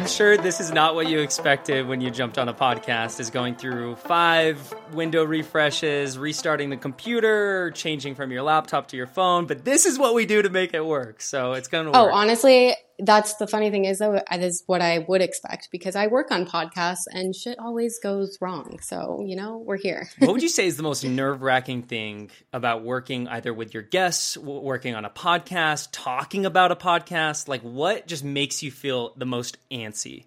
I'm sure this is not what you expected when you jumped on a podcast, is going through five window refreshes, restarting the computer, changing from your laptop to your phone. But this is what we do to make it work. So it's going to Oh, work. honestly, that's the funny thing is though, that is what I would expect because I work on podcasts and shit always goes wrong. So, you know, we're here. what would you say is the most nerve wracking thing about working either with your guests, working on a podcast, talking about a podcast? Like, what just makes you feel the most antsy?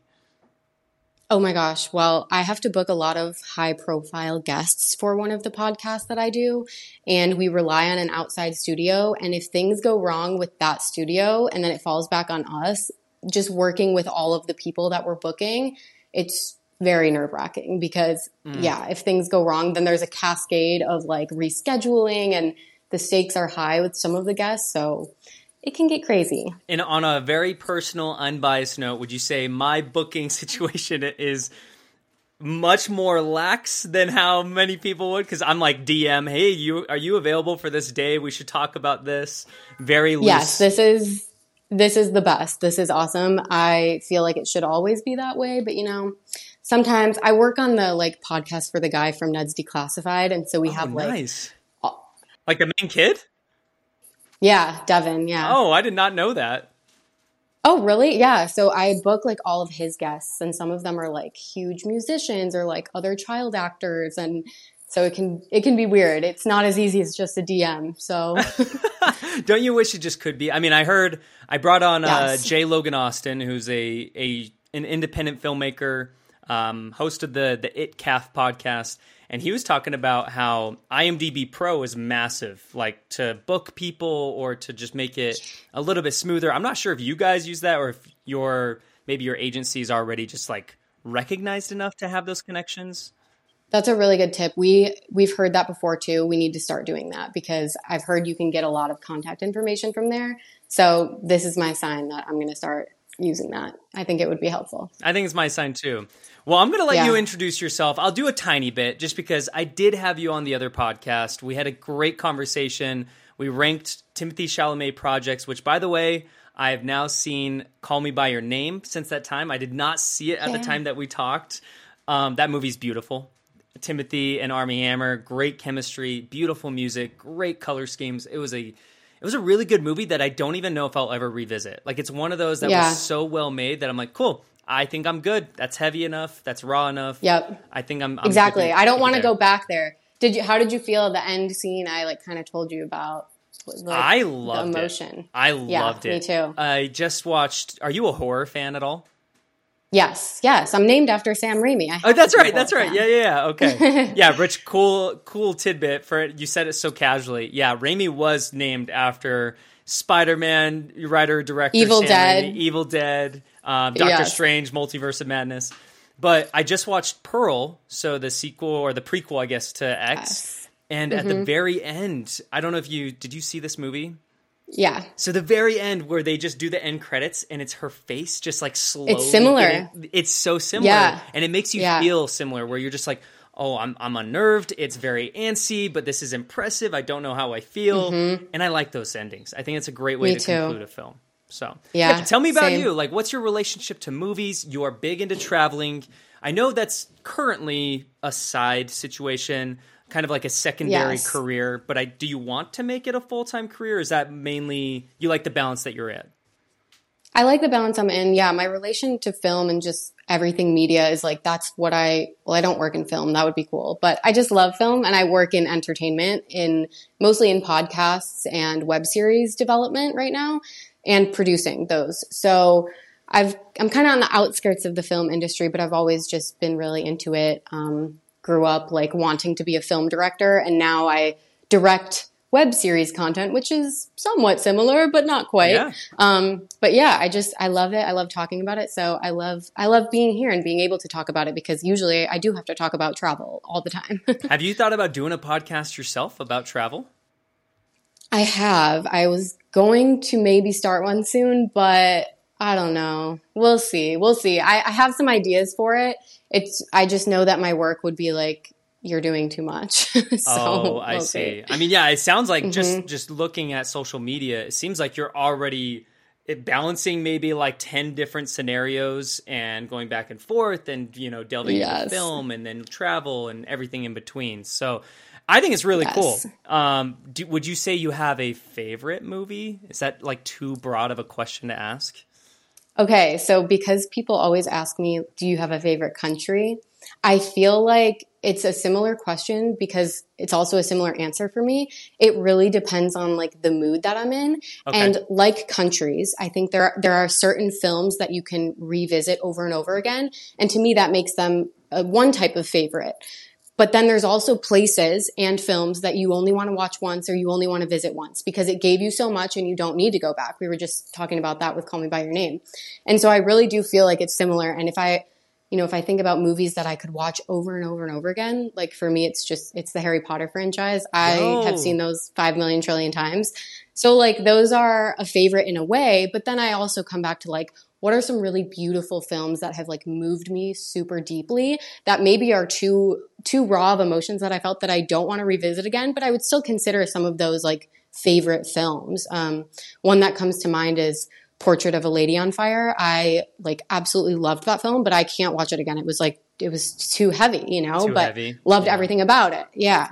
Oh my gosh. Well, I have to book a lot of high profile guests for one of the podcasts that I do. And we rely on an outside studio. And if things go wrong with that studio and then it falls back on us, just working with all of the people that we're booking, it's very nerve wracking because, mm. yeah, if things go wrong, then there's a cascade of like rescheduling and the stakes are high with some of the guests. So it can get crazy. And on a very personal, unbiased note, would you say my booking situation is much more lax than how many people would? Because I'm like DM, hey, you are you available for this day? We should talk about this. Very loose. Yes, this is this is the best. This is awesome. I feel like it should always be that way, but you know, sometimes I work on the like podcast for the guy from Ned's Declassified, and so we oh, have like nice. Like the main kid? Yeah, Devon, yeah. Oh, I did not know that. Oh, really? Yeah. So I book like all of his guests, and some of them are like huge musicians or like other child actors, and so it can it can be weird. It's not as easy as just a DM. So Don't you wish it just could be? I mean, I heard I brought on uh, Jay Logan Austin, who's a a an independent filmmaker, um, hosted the the It Calf podcast, and he was talking about how IMDb Pro is massive, like to book people or to just make it a little bit smoother. I'm not sure if you guys use that or if your maybe your agency is already just like recognized enough to have those connections. That's a really good tip. We we've heard that before too. We need to start doing that because I've heard you can get a lot of contact information from there. So this is my sign that I'm going to start using that. I think it would be helpful. I think it's my sign too. Well, I'm going to let Yeah. you introduce yourself. I'll do a tiny bit just because I did have you on the other podcast. We had a great conversation. We ranked Timothée Chalamet projects, which, by the way, I have now seen Call Me By Your Name since that time. I did not see it at the time that we talked. Um, that movie's beautiful. Timothée and Armie Hammer, great chemistry, beautiful music, great color schemes. It was a it was a really good movie that I don't even know if I'll ever revisit. Like it's one of those that Yeah. was so well made that I'm like, cool. I think I'm good. That's heavy enough. That's raw enough. Yep. I think I'm, I'm exactly. I don't want to go back there. Did you how did you feel the end scene I like kind of told you about? Like, I the emotion. it. I Yeah, loved it. me too. I just watched. Are you a horror fan at all? Yes. Yes, I'm named after Sam Raimi. I Oh, that's to be a right. That's right. fan. Yeah, yeah, yeah. Okay. yeah, Rich, cool, cool tidbit for it. You said it so casually. Yeah, Raimi was named after Spider-Man writer director Evil Sam Dead. Raimi, Evil Dead, um, Doctor Yes. Strange, Multiverse of Madness. But I just watched Pearl, so the sequel or the prequel, I guess, to X. Yes. And at Mm-hmm. the very end, I don't know if you did you see this movie? Yeah. So the very end where they just do the end credits and it's her face just like slowly. It's similar. it's so similar, Yeah. and it makes you Yeah. feel similar. Where you're just like, oh, I'm I'm unnerved. It's very antsy, but this is impressive. I don't know how I feel, and I like those endings. I think it's a great way Mm-hmm. Me to too. conclude a film. So Yeah, tell me about same. you. Like, what's your relationship to movies? You are big into traveling. I know that's currently a side situation, kind of like a secondary Yes. career. But I do you want to make it a full time career? Is that mainly you like the balance that you're at? I like the balance I'm in. Yeah, my relation to film and just everything media is like that's what I well I don't work in film. That would be cool. But I just love film and I work in entertainment in mostly in podcasts and web series development right now and producing those. So I've I'm kind of on the outskirts of the film industry, but I've always just been really into it. Um, grew up like wanting to be a film director and now I direct web series content, which is somewhat similar, but not quite. Yeah. Um, but yeah, I just I love it. I love talking about it. So I love I love being here and being able to talk about it because usually I do have to talk about travel all the time. Have you thought about doing a podcast yourself about travel? I have. I was going to maybe start one soon, but I don't know. We'll see. We'll see. I, I have some ideas for it. It's I just know that my work would be like you're doing too much. so oh, I we'll see. I mean, yeah, it sounds like just Mm-hmm. just looking at social media, it seems like you're already it balancing maybe like 10 different scenarios and going back and forth and you know delving Yes. into film and then travel and everything in between so i think it's really Yes. cool um do, would you say you have a favorite movie is that like too broad of a question to ask Okay, so because people always ask me, do you have a favorite country? I feel like it's a similar question because it's also a similar answer for me. It really depends on like the mood that I'm in. Okay. And like countries, I think there are, there are certain films that you can revisit over and over again. And to me, that makes them uh, one type of favorite. But then there's also places and films that you only want to watch once or you only want to visit once because it gave you so much and you don't need to go back. We were just talking about that with Call Me By Your Name. And so I really do feel like it's similar. And if I, you know, if I think about movies that I could watch over and over and over again, like for me, it's just, it's the Harry Potter franchise. I Yo. have seen those five million trillion times. So like those are a favorite in a way, but then I also come back to like, what are some really beautiful films that have like moved me super deeply that maybe are too too raw of emotions that I felt that I don't want to revisit again, but I would still consider some of those like favorite films. Um, one that comes to mind is Portrait of a Lady on Fire. I like absolutely loved that film, but I can't watch it again. It was like it was too heavy, you know, Too but heavy. loved Yeah. everything about it. Yeah.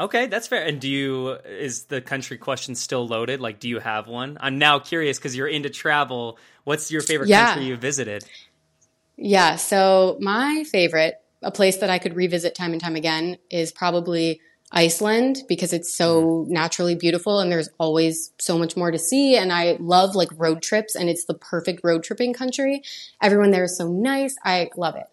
Okay, that's fair. And do you is the country question still loaded? Like, do you have one? I'm now curious because you're into travel. What's your favorite Yeah. country you visited? Yeah. So my favorite, a place that I could revisit time and time again, is probably Iceland because it's so naturally beautiful and there's always so much more to see. And I love like road trips and it's the perfect road tripping country. Everyone there is so nice. I love it.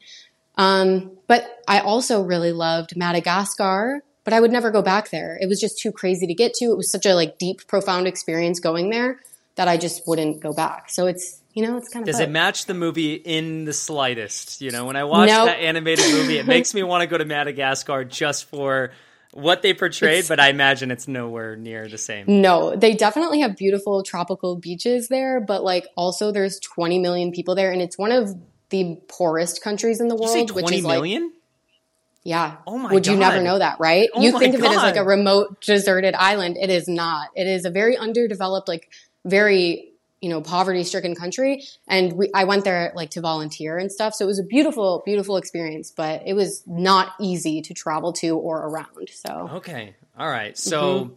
Um, but I also really loved Madagascar, but I would never go back there. It was just too crazy to get to. It was such a like deep, profound experience going there that I just wouldn't go back. So it's, you know, it's kind of Does both. it match the movie in the slightest? You know, when I watch Nope. that animated movie, it makes me want to go to Madagascar just for what they portrayed, It's- but I imagine it's nowhere near the same. No, they definitely have beautiful tropical beaches there, but like also there's 20 million people there and it's one of the poorest countries in the You world, say which twenty is like million? Yeah. Oh my Would you never know that, right? Oh you think of it as like a remote deserted island. It is not. It is a very underdeveloped like very, you know, poverty-stricken country and we, I went there like to volunteer and stuff. So it was a beautiful beautiful experience, but it was not easy to travel to or around. So Okay. All right. So Mm-hmm.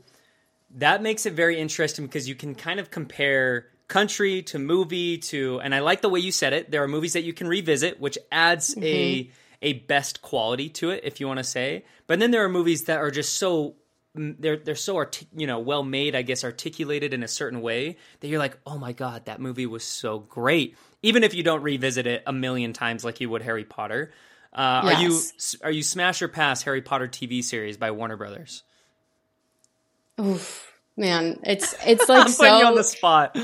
that makes it very interesting because you can kind of compare country to movie to and I like the way you said it. There are movies that you can revisit which adds Mm-hmm. a best quality to it if you want to say. But then there are movies that are just so mm, they're they're so artic- you know well made I guess articulated in a certain way that you're like, "Oh my god, that movie was so great." Even if you don't revisit it a million times like you would Harry Potter. Uh, Are you are you smash or pass Harry Potter TV series by Warner Brothers? oof, man, it's it's like I'm so you on the spot.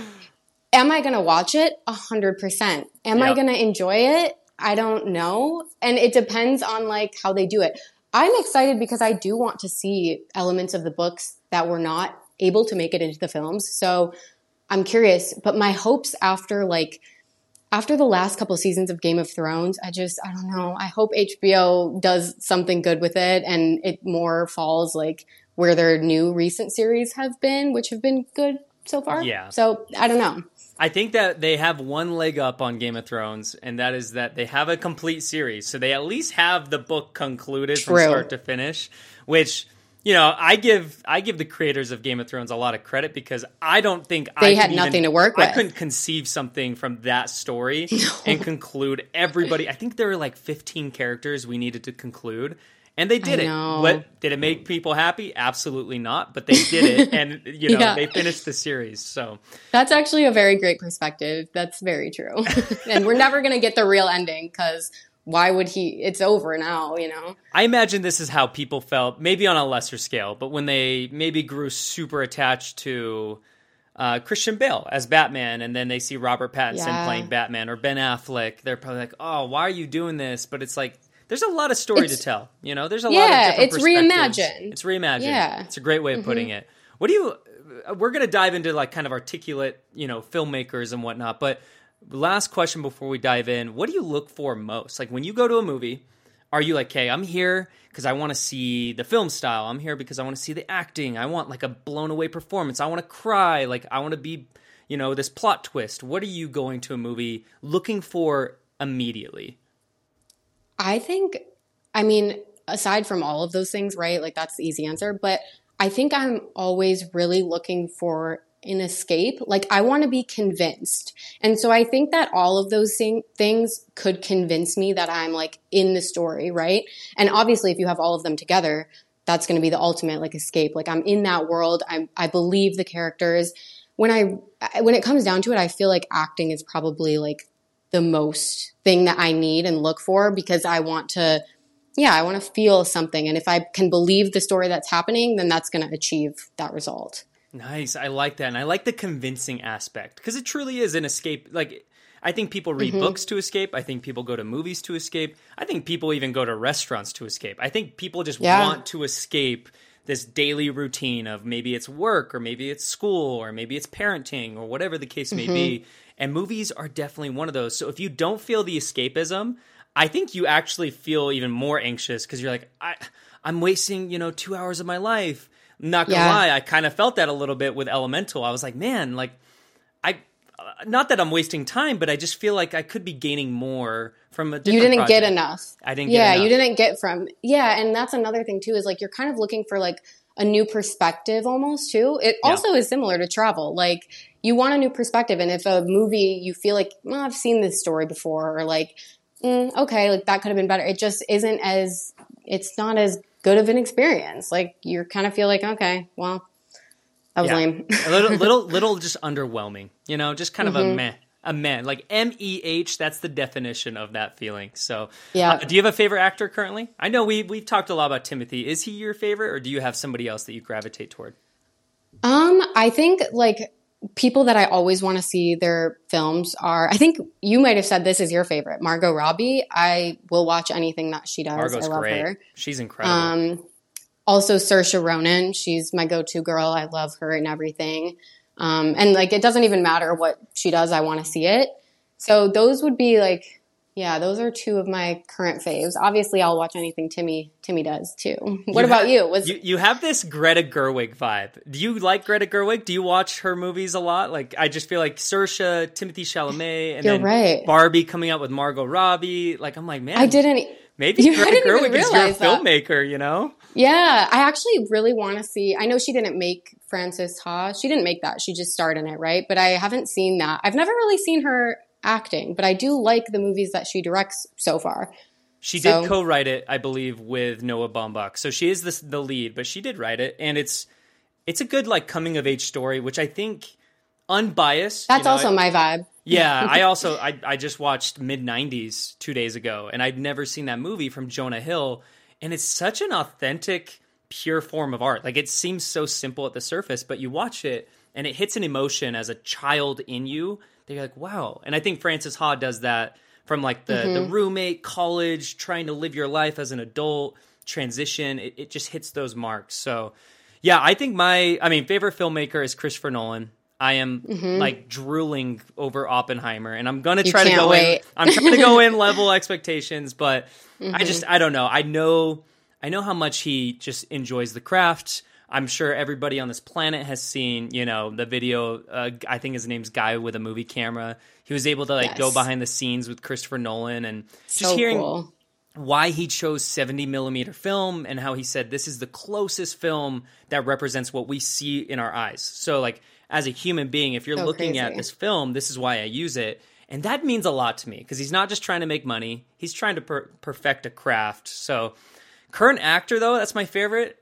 am I going to watch it? A hundred percent. Am I going to enjoy it? I don't know. And it depends on like how they do it. I'm excited because I do want to see elements of the books that were not able to make it into the films. So I'm curious, but my hopes after like, after the last couple seasons of Game of Thrones, I just, I don't know. I hope HBO does something good with it and it more falls like where their new recent series have been, which have been good so far. Yeah. So I don't know. I think that they have one leg up on Game of Thrones, and that is that they have a complete series. So they at least have the book concluded from start to finish, which you know, I give I give the creators of Game of Thrones a lot of credit because I don't think I They could had even- nothing to work with. I couldn't conceive something from that story and conclude everybody. I think there were like 15 characters we needed to conclude. And they did it. What did it make people happy? Absolutely not. But they did it, and you know Yeah. they finished the series. So That's actually a very great perspective. That's very true. and we're never going to get the real ending because why would he? It's over now, you know? I imagine this is how people felt, maybe on a lesser scale, but when they maybe grew super attached to uh, Christian Bale as Batman, and then they see Robert Pattinson Yeah. playing Batman or Ben Affleck, they're probably like, "Oh, why are you doing this?" But it's like there's a lot of story It's- to tell. You know, there's a lot of Yeah, different it's reimagined. It's reimagined. Yeah. it's a great way of putting it. What do you? uh, We're gonna dive into like kind of articulate, you know, filmmakers and whatnot, but. Last question before we dive in. What do you look for most? Like when you go to a movie, are you like, hey, I'm here because I want to see the film style. I'm here because I want to see the acting. I want like a blown away performance. I want to cry. Like I want to be, you know, this plot twist? What are you going to a movie looking for immediately? I think, I mean, aside from all of those things, right? Like that's the easy answer. But I think I'm always really looking for an escape. Like I want to be convinced. And so I think that all of those thing- things could convince me that I'm like in the story, right? And obviously if you have all of them together, that's going to be the ultimate like escape. Like I'm in that world. I I believe the characters. When I when it comes down to it, I feel like acting is probably like the most thing that I need and look for because I want to yeah, I want to feel something and if I can believe the story that's happening, then that's going to achieve that result. Nice. I like that. And I like the convincing aspect because it truly is an escape. Like, I think people read mm-hmm. books to escape. I think people go to movies to escape. I think people even go to restaurants to escape. I think people just yeah. want to escape this daily routine of maybe it's work or maybe it's school or maybe it's parenting or whatever the case may mm-hmm. be. And movies are definitely one of those. So if you don't feel the escapism, I think you actually feel even more anxious because you're like, I, I'm wasting, you know, two hours of my life not gonna yeah. lie, I kind of felt that a little bit with Elemental. I was like, man, like I uh, not that I'm wasting time, but I just feel like I could be gaining more from a You didn't project. get enough. I didn't Yeah, you didn't get from Yeah, and that's another thing too is like you're kind of looking for like a new perspective almost too. It yeah. also is similar to travel. Like you want a new perspective and if a movie you feel like, well, I've seen this story before or like mm, okay, like that could have been better. It just isn't as it's not as good of an experience. Like you kind of feel like, okay, well, that was yeah. lame. a little, little, little, just underwhelming. You know, just kind of mm-hmm. a meh, a man Like M E H. That's the definition of that feeling. So, yeah. Uh, do you have a favorite actor currently? I know we we've talked a lot about Timothée Is he your favorite, or do you have somebody else that you gravitate toward? Um, I think like people that I always want to see their films are, I think you might have said this is your favorite, Margot Robbie. I will watch anything that she does. Margot's I love great. her. She's incredible. Um, also Saoirse Ronan, she's my go-to girl. I love her and everything. Um, and like, it doesn't even matter what she does. I want to see it. So those would be like yeah, those are two of my current faves. Obviously, I'll watch anything Timmy Timmy does too. What you about have, you? Was you, you have this Greta Gerwig vibe? Do you like Greta Gerwig? Do you watch her movies a lot? Like, I just feel like Saoirse, Timothée Chalamet, and You're then right. Barbie coming out with Margot Robbie. Like, I'm like, man, I didn't. Maybe you Greta Gerwig is your that. filmmaker. You know? Yeah, I actually really want to see. I know she didn't make Frances Ha. She didn't make that. She just starred in it, right? But I haven't seen that. I've never really seen her acting, but I do like the movies that she directs so far. She so. did co-write it, I believe, with Noah Baumbach. So she is the, the lead, but she did write it, and it's it's a good like coming of age story, which I think unbiased. That's you know, also I, my vibe. Yeah, I also I I just watched mid '90s two days ago, and I'd never seen that movie from Jonah Hill, and it's such an authentic, pure form of art. Like it seems so simple at the surface, but you watch it and it hits an emotion as a child in you they're like, wow. And I think Frances Ha does that from like the, mm-hmm. the roommate, college, trying to live your life as an adult, transition. It, it just hits those marks. So, yeah, I think my, I mean, favorite filmmaker is Christopher Nolan. I am mm-hmm. like drooling over Oppenheimer, and I'm gonna try to go wait. in. I'm trying to go in level expectations, but mm-hmm. I just I don't know. I know I know how much he just enjoys the craft. I'm sure everybody on this planet has seen, you know, the video. Uh, I think his name's Guy with a movie camera. He was able to like yes. go behind the scenes with Christopher Nolan and just so hearing cool. why he chose 70 millimeter film and how he said this is the closest film that represents what we see in our eyes. So, like, as a human being, if you're so looking crazy. at this film, this is why I use it. And that means a lot to me because he's not just trying to make money, he's trying to per- perfect a craft. So, current actor, though, that's my favorite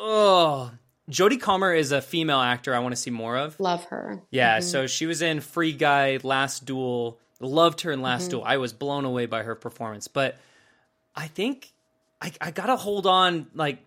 oh, Jodie Comer is a female actor I want to see more of. Love her. Yeah, mm-hmm. so she was in Free Guy, Last Duel. Loved her in Last mm-hmm. Duel. I was blown away by her performance. But I think I, I gotta hold on. Like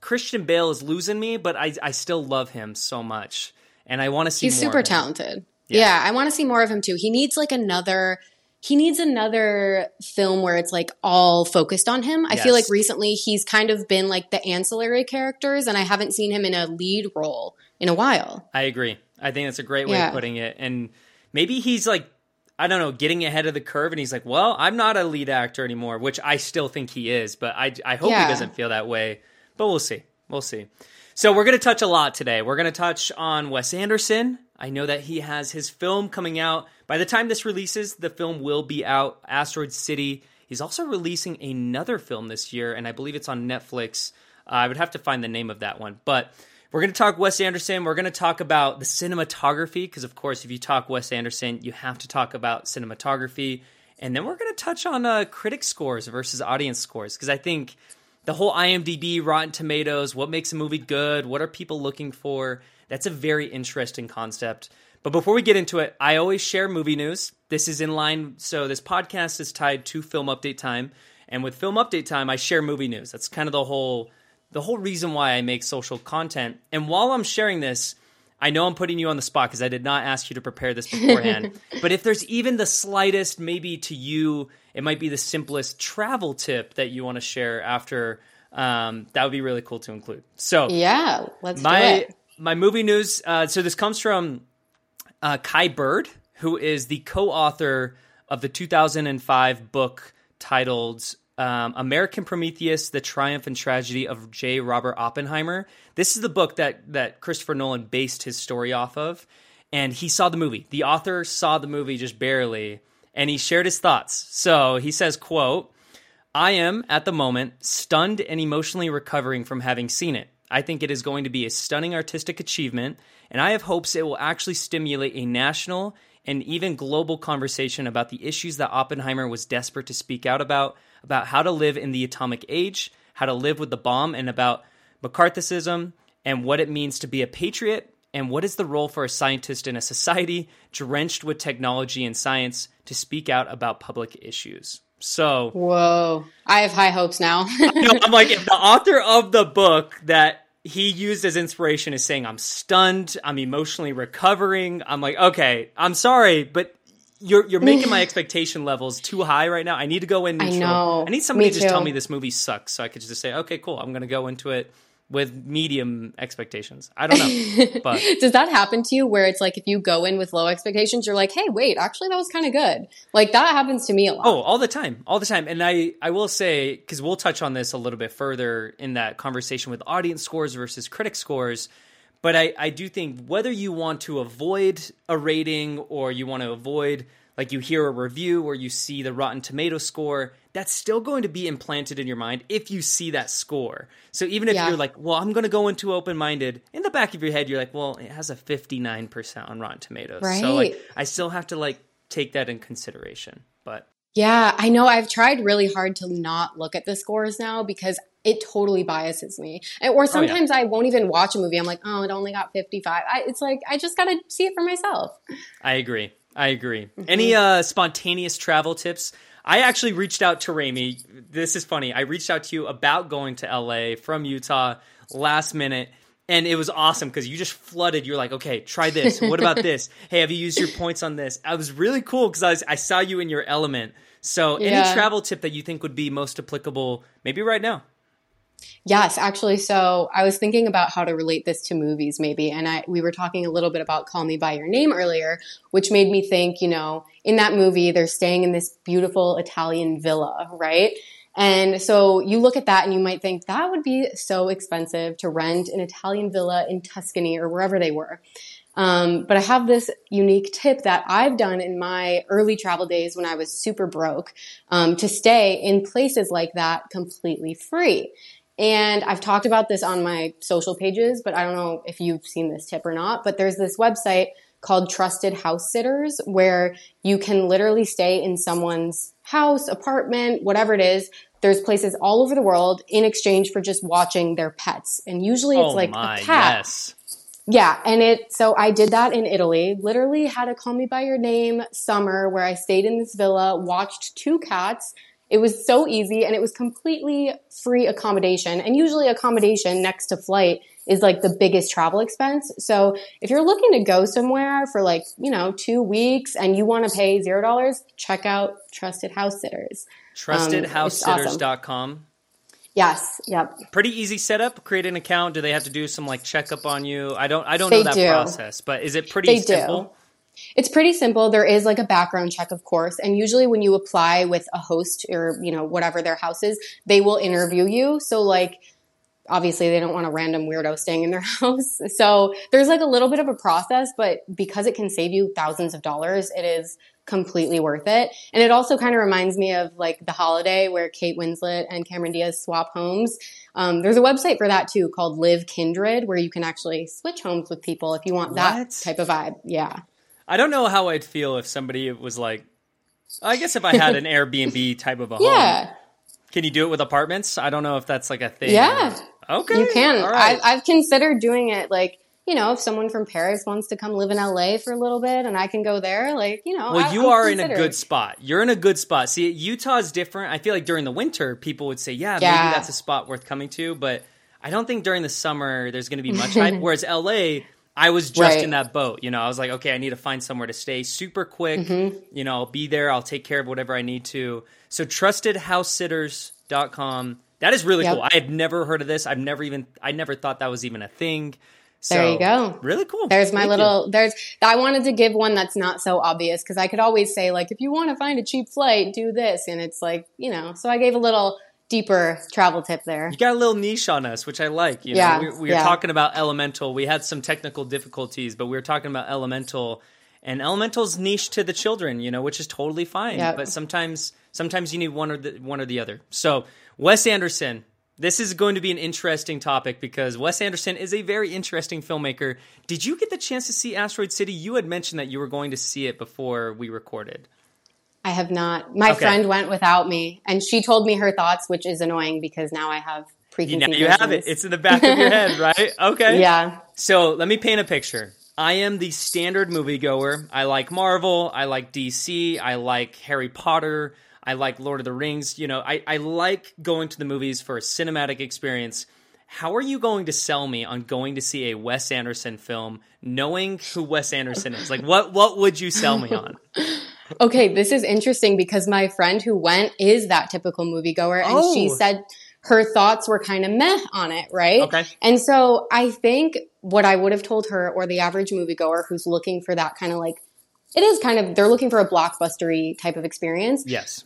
Christian Bale is losing me, but I I still love him so much, and I want to see. He's super talented. Yeah. yeah, I want to see more of him too. He needs like another he needs another film where it's like all focused on him. I feel like recently he's kind of been like the ancillary characters, and I haven't seen him in a lead role in a while. I agree. I think that's a great way yeah. of putting it. And maybe he's like, I don't know, getting ahead of the curve, and he's like, well, I'm not a lead actor anymore, which I still think he is, but I, I hope yeah. he doesn't feel that way. But we'll see. We'll see. So we're going to touch a lot today. We're going to touch on Wes Anderson. I know that he has his film coming out. By the time this releases, the film will be out, Asteroid City. He's also releasing another film this year, and I believe it's on Netflix. Uh, I would have to find the name of that one. But we're going to talk Wes Anderson. We're going to talk about the cinematography, because, of course, if you talk Wes Anderson, you have to talk about cinematography. And then we're going to touch on uh, critic scores versus audience scores, because I think the whole IMDb, Rotten Tomatoes, what makes a movie good, what are people looking for, that's a very interesting concept. But before we get into it, I always share movie news. This is in line, so this podcast is tied to Film Update Time. And with Film Update Time, I share movie news. That's kind of the whole the whole reason why I make social content. And while I'm sharing this, I know I'm putting you on the spot because I did not ask you to prepare this beforehand. but if there's even the slightest, maybe to you, it might be the simplest travel tip that you want to share after. Um, that would be really cool to include. So yeah, let's my, do it. My movie news. Uh, so this comes from uh, Kai Bird, who is the co-author of the 2005 book titled um, American Prometheus: The Triumph and Tragedy of J. Robert Oppenheimer. This is the book that that Christopher Nolan based his story off of, and he saw the movie. The author saw the movie just barely, and he shared his thoughts. So he says, "quote I am at the moment stunned and emotionally recovering from having seen it. I think it is going to be a stunning artistic achievement, and I have hopes it will actually stimulate a national." And even global conversation about the issues that Oppenheimer was desperate to speak out about, about how to live in the atomic age, how to live with the bomb, and about McCarthyism and what it means to be a patriot, and what is the role for a scientist in a society drenched with technology and science to speak out about public issues. So, whoa, I have high hopes now. I'm like, if the author of the book that he used as inspiration is saying, I'm stunned, I'm emotionally recovering, I'm like, okay, I'm sorry, but you're you're making my expectation levels too high right now. I need to go in neutral. I know. I need somebody Me to just tell me this movie sucks, so I could just say, okay, cool. I'm going to go into it with medium expectations. I don't know, but Does that happen to you where it's like if you go in with low expectations, you're like, hey, wait, actually, that was kind of good? Like that happens to me a lot. oh, all the time, all the time. And I I will say because we'll touch on this a little bit further in that conversation with audience scores versus critic scores. But I, I do think whether you want to avoid a rating or you want to avoid like you hear a review or you see the Rotten Tomato score, that's still going to be implanted in your mind if you see that score. So even if Yeah. you're like, well, I'm going to go into open minded, in the back of your head, you're like, well, it has a 59% on Rotten Tomatoes. Right. So like, I still have to like take that in consideration. But Yeah, I know. I've tried really hard to not look at the scores now because it totally biases me. And, or sometimes I won't even watch a movie. I'm like, oh, it only got 55. I, it's like, I just got to see it for myself. I agree. I agree. Mm-hmm. Any uh, spontaneous travel tips? I actually reached out to Raimee. This is funny. I reached out to you about going to LA from Utah last minute. And it was awesome because you just flooded. You're like, okay, try this. What about this? Hey, have you used your points on this? I was really cool because I, was- I saw you in your element. So, any travel tip that you think would be most applicable, maybe right now? Yes, actually. So I was thinking about how to relate this to movies, maybe, and I we were talking a little bit about "Call Me by Your Name" earlier, which made me think. You know, in that movie, they're staying in this beautiful Italian villa, right? And so you look at that and you might think that would be so expensive to rent an Italian villa in Tuscany or wherever they were. Um, but I have this unique tip that I've done in my early travel days when I was super broke um, to stay in places like that completely free. And I've talked about this on my social pages, but I don't know if you've seen this tip or not. But there's this website called Trusted House Sitters where you can literally stay in someone's house, apartment, whatever it is. There's places all over the world in exchange for just watching their pets. And usually it's oh like my, a cat. yes. Yeah, and it so I did that in Italy. Literally had a call me by your name summer where I stayed in this villa, watched two cats. It was so easy and it was completely free accommodation. And usually accommodation next to flight is like the biggest travel expense. So if you're looking to go somewhere for like, you know, 2 weeks and you want to pay $0, check out Trusted House Sitters. TrustedHouseSitters.com. Um, yes, yep. pretty easy setup. Create an account. Do they have to do some like checkup on you? I don't. I don't know that do. process, but is it pretty They do. It's pretty simple. There is like a background check, of course. And usually when you apply with a host or, you know, whatever their house is, they will interview you. So like, obviously they don't want a random weirdo staying in their house. So there's like a little bit of a process, but because it can save you thousands of dollars, it is completely worth it. And it also kind of reminds me of like the holiday where Kate Winslet and Cameron Diaz swap homes. Um, there's a website for that too called Live Kindred where you can actually switch homes with people if you want that What? type of vibe. Yeah. I don't know how I'd feel if somebody was like, I guess if I had an Airbnb type of a home. Yeah. Can you do it with apartments? I don't know if that's like a thing. Yeah. Okay. You can. Right. I, I've considered doing it like, you know, if someone from Paris wants to come live in LA for a little bit and I can go there, like, you know. well, I- you I'll are in a good spot. You're in a good spot. See, Utah's different. I feel like during the winter, people would say, yeah, Yeah. maybe that's a spot worth coming to. But I don't think during the summer there's going to be much hype. Whereas LA, I was just Right. in that boat. You know, I was like, okay, I need to find somewhere to stay super quick. Mm-hmm. You know, I'll be there. I'll take care of whatever I need to. So trustedhousesitters.com. That is really Yep. cool. I had never heard of this. I've never even, I never thought that was even a thing. So, There you go. Really cool. There's my Thank you. little, there's, I wanted to give one that's not so obvious because I could always say, like, if you want to find a cheap flight, do this. And it's like, you know, so I gave a little deeper travel tip there. You got a little niche on us, which I like. You know, Yeah, we, we were yeah. talking about Elemental. We had some technical difficulties, but we were talking about Elemental, and Elemental's niche to the children. You know, which is totally fine. Yep. But sometimes, sometimes you need one or the one or the other. So, Wes Anderson. This is going to be an interesting topic because Wes Anderson is a very interesting filmmaker. Did you get the chance to see Asteroid City? You had mentioned that you were going to see it before we recorded. I have not. My Okay. friend went without me and she told me her thoughts, which is annoying because now I have You, preconceived now you have it. It's in the back of your head, right? Okay. yeah. So let me paint a picture. I am the standard moviegoer. I like Marvel. I like DC. I like Harry Potter. I like Lord of the Rings. You know, I, I like going to the movies for a cinematic experience. How are you going to sell me on going to see a Wes Anderson film, knowing who Wes Anderson is? Like, what what would you sell me on? Okay, this is interesting because my friend who went is that typical moviegoer, and she Oh. said her thoughts were kind of meh on it, right? Okay. And so I think what I would have told her, or the average moviegoer who's looking for that kind of like, it is kind of they're looking for a blockbustery type of experience. Yes.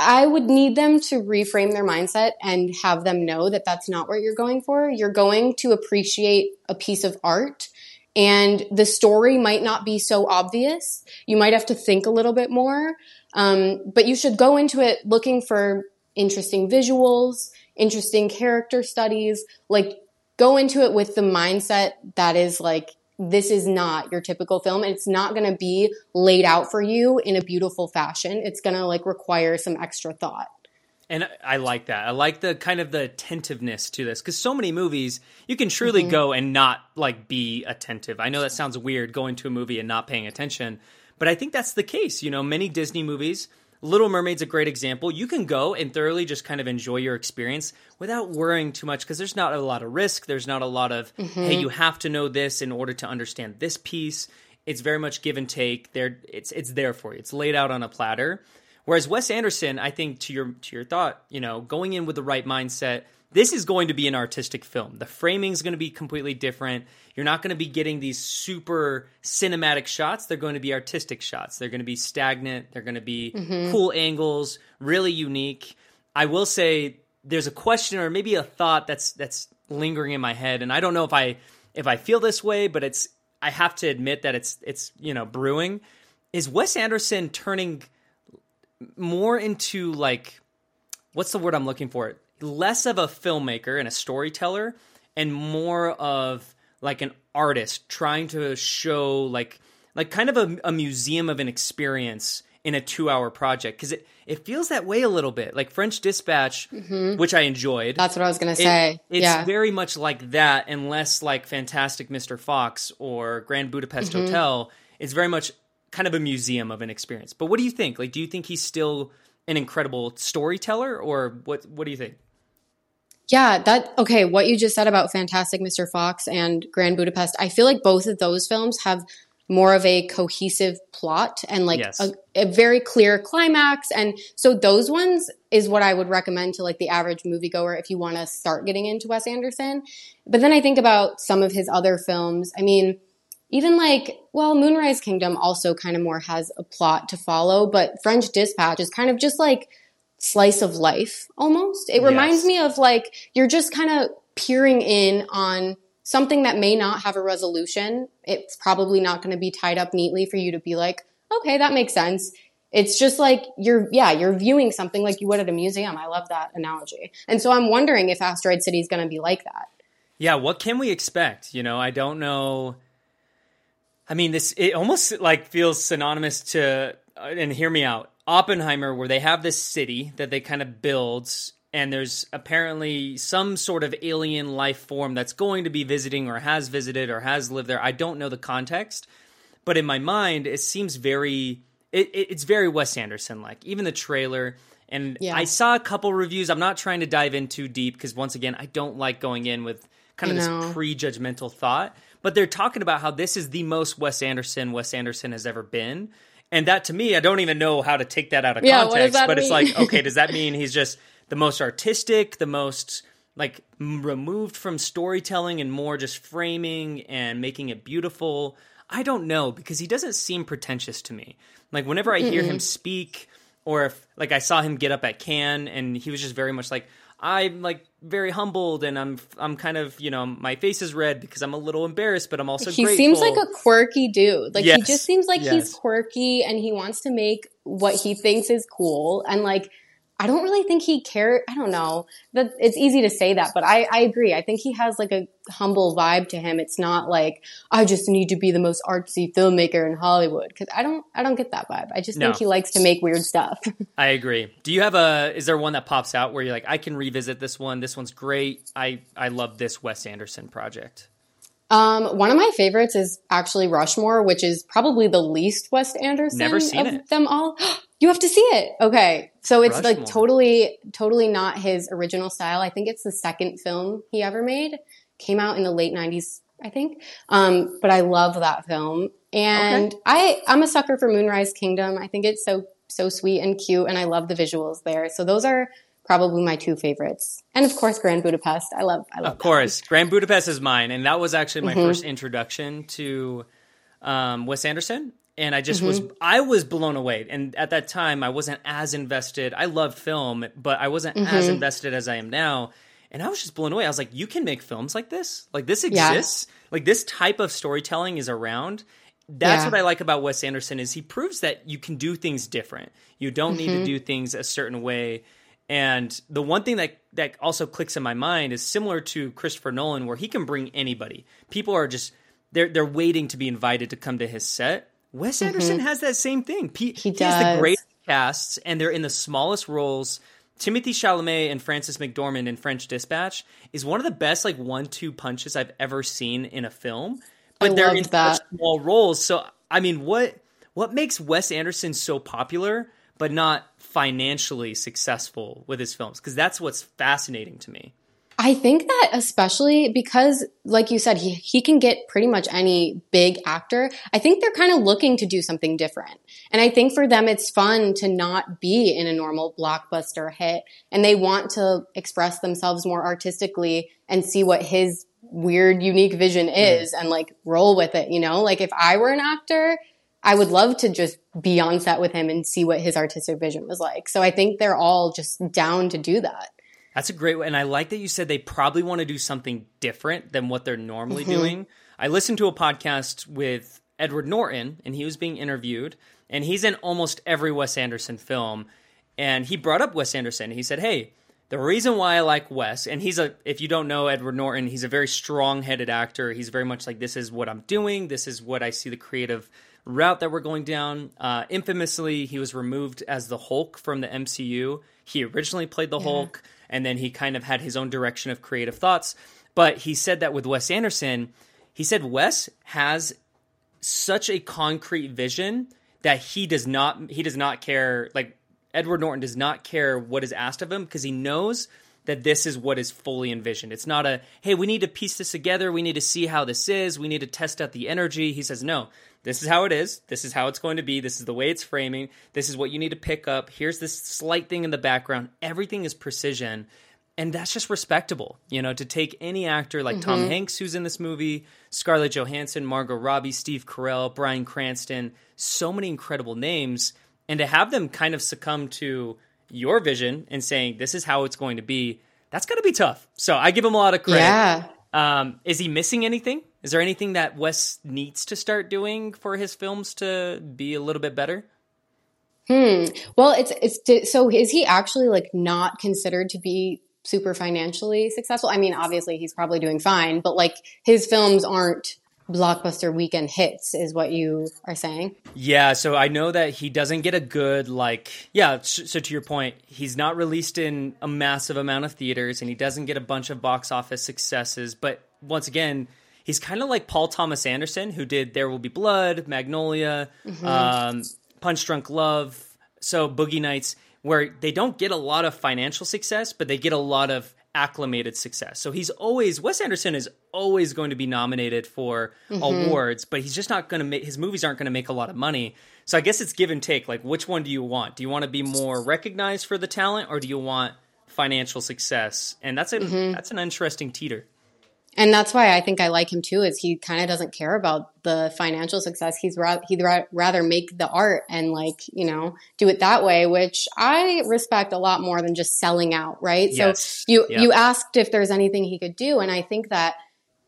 I would need them to reframe their mindset and have them know that that's not what you're going for. You're going to appreciate a piece of art and the story might not be so obvious. You might have to think a little bit more. Um, but you should go into it looking for interesting visuals, interesting character studies, like go into it with the mindset that is like, this is not your typical film. It's not going to be laid out for you in a beautiful fashion. It's going to like require some extra thought. And I like that. I like the kind of the attentiveness to this because so many movies you can truly Mm-hmm. go and not like be attentive. I know that sounds weird going to a movie and not paying attention, but I think that's the case. You know, many Disney movies, Little Mermaid's a great example. You can go and thoroughly just kind of enjoy your experience without worrying too much because there's not a lot of risk. There's not a lot of hey, you have to know this in order to understand this piece. It's very much give and take. There, it's it's there for you. It's laid out on a platter. Whereas Wes Anderson, I think to your to your thought, you know, going in with the right mindset, this is going to be an artistic film. The framing is going to be completely different. You're not going to be getting these super cinematic shots. They're going to be artistic shots. They're going to be stagnant. They're going to be mm-hmm. cool angles, really unique. I will say there's a question or maybe a thought that's that's lingering in my head, and I don't know if I if I feel this way, but it's I have to admit that it's it's you know brewing. Is Wes Anderson turning more into like what's the word I'm looking for? Less of a filmmaker and a storyteller and more of like an artist trying to show like like kind of a, a museum of an experience in a two hour project because it, it feels that way a little bit like french dispatch which i enjoyed That's what I was going to it- say. it's yeah. very much like that and less like fantastic mr fox or grand budapest Mm-hmm. hotel it's very much kind of a museum of an experience but what do you think like do you think he's still an incredible storyteller or what what do you think Yeah, that okay, what you just said about Fantastic Mr. Fox and Grand Budapest, I feel like both of those films have more of a cohesive plot and like Yes. a, a very clear climax. And so those ones is what I would recommend to like the average moviegoer if you want to start getting into Wes Anderson. But then I think about some of his other films. I mean, even like, well, Moonrise Kingdom also kind of more has a plot to follow, but French Dispatch is kind of just like slice of life almost. It reminds Yes. me of like you're just kind of peering in on something that may not have a resolution. It's probably not going to be tied up neatly for you to be like, okay, that makes sense. It's just like you're, yeah, you're viewing something like you would at a museum. I love that analogy. And so I'm wondering if Asteroid City is going to be like that. Yeah, what can we expect? You know, I don't know. I mean, this it almost like feels synonymous to, uh, and hear me out, Oppenheimer, where they have this city that they kind of build, and there's apparently some sort of alien life form that's going to be visiting or has visited or has lived there. I don't know the context, but in my mind, it seems very it, it, it's very Wes Anderson like. Even the trailer. And yeah. I saw a couple reviews. I'm not trying to dive in too deep because once again, I don't like going in with kind of this pre-judgmental thought. But they're talking about how this is the most Wes Anderson Wes Anderson has ever been. And that to me, I don't even know how to take that out of yeah, context. But mean? it's like, okay, does that mean he's just the most artistic, the most like removed from storytelling and more just framing and making it beautiful? I don't know because he doesn't seem pretentious to me. Like whenever I hear Mm-mm. him speak, or if like I saw him get up at Cannes and he was just very much like I'm like very humbled and I'm I'm kind of you know my face is red because I'm a little embarrassed, but I'm also he grateful. seems like a quirky dude. Like yes. he just seems like yes. he's quirky and he wants to make what he thinks is cool and like I don't really think he cares. I don't know that it's easy to say that, but I, I agree. I think he has like a humble vibe to him. It's not like I just need to be the most artsy filmmaker in Hollywood because I don't I don't get that vibe. I just no. think he likes to make weird stuff. I agree. Do you have a? Is there one that pops out where you're like, I can revisit this one. This one's great. I I love this Wes Anderson project. Um, one of my favorites is actually Rushmore, which is probably the least Wes Anderson Never seen of it. them all. You have to see it. Okay. So it's Rushmore. like totally, totally not his original style. I think it's the second film he ever made. Came out in the late 90s, I think. Um, but I love that film. And okay. I, I'm a sucker for Moonrise Kingdom. I think it's so, so sweet and cute. And I love the visuals there. So those are probably my two favorites. And of course, Grand Budapest. I love, I love Of course. Grand Budapest is mine. And that was actually my mm-hmm. first introduction to um, Wes Anderson and I just mm-hmm. was I was blown away. And at that time, I wasn't as invested. I loved film, but I wasn't mm-hmm. as invested as I am now. And I was just blown away. I was like, you can make films like this? Like this exists? Yeah. Like this type of storytelling is around. That's yeah. what I like about Wes Anderson is he proves that you can do things different. You don't mm-hmm. need to mm-hmm. do things a certain way. And the one thing that that also clicks in my mind is similar to Christopher Nolan, where he can bring anybody. People are just they're they're waiting to be invited to come to his set Wes mm-hmm. Anderson has that same thing. He, he, he has the great casts, and they're in the smallest roles. Timothée Chalamet and Frances McDormand in French Dispatch is one of the best like one-two punches I've ever seen in a film. But I they're in that. such small roles. So I mean, what what makes Wes Anderson so popular but not financially successful with his films? Because that's what's fascinating to me. I think that especially because, like you said, he, he can get pretty much any big actor. I think they're kind of looking to do something different. And I think for them, it's fun to not be in a normal blockbuster hit. And they want to express themselves more artistically and see what his weird, unique vision is and like roll with it, you know? Like if I were an actor, I would love to just be on set with him and see what his artistic vision was like. So I think they're all just down to do that. That's a great way. And I like that you said they probably want to do something different than what they're normally mm-hmm. doing. I listened to a podcast with Edward Norton, and he was being interviewed, and he's in almost every Wes Anderson film. And he brought up Wes Anderson. He said, Hey, the reason why I like Wes, and he's a, if you don't know Edward Norton, he's a very strong headed actor. He's very much like, This is what I'm doing, this is what I see the creative route that we're going down. Uh, infamously, he was removed as the Hulk from the MCU. He originally played the yeah. Hulk and then he kind of had his own direction of creative thoughts. But he said that with Wes Anderson, he said Wes has such a concrete vision that he does not he does not care like Edward Norton does not care what is asked of him because he knows that this is what is fully envisioned. It's not a, hey, we need to piece this together. We need to see how this is. We need to test out the energy. He says, no, this is how it is. This is how it's going to be. This is the way it's framing. This is what you need to pick up. Here's this slight thing in the background. Everything is precision. And that's just respectable, you know, to take any actor like mm-hmm. Tom Hanks, who's in this movie, Scarlett Johansson, Margot Robbie, Steve Carell, Bryan Cranston, so many incredible names, and to have them kind of succumb to your vision and saying, this is how it's going to be, That's got to be tough. So I give him a lot of credit. Yeah. Um, is he missing anything? Is there anything that Wes needs to start doing for his films to be a little bit better? Hmm. Well, it's it's so is he actually like not considered to be super financially successful? I mean, obviously he's probably doing fine, but like his films aren't blockbuster weekend hits is what you are saying yeah so i know that he doesn't get a good like yeah so to your point he's not released in a massive amount of theaters and he doesn't get a bunch of box office successes but once again he's kind of like paul thomas anderson who did there will be blood magnolia mm-hmm. um, punch drunk love so boogie nights where they don't get a lot of financial success but they get a lot of acclimated success. So he's always Wes Anderson is always going to be nominated for mm-hmm. awards, but he's just not going to make his movies aren't going to make a lot of money. So I guess it's give and take. Like which one do you want? Do you want to be more recognized for the talent or do you want financial success? And that's a mm-hmm. that's an interesting teeter and that's why I think I like him too. Is he kind of doesn't care about the financial success. He's ra- he'd ra- rather make the art and like you know do it that way, which I respect a lot more than just selling out. Right. Yes. So you yep. you asked if there's anything he could do, and I think that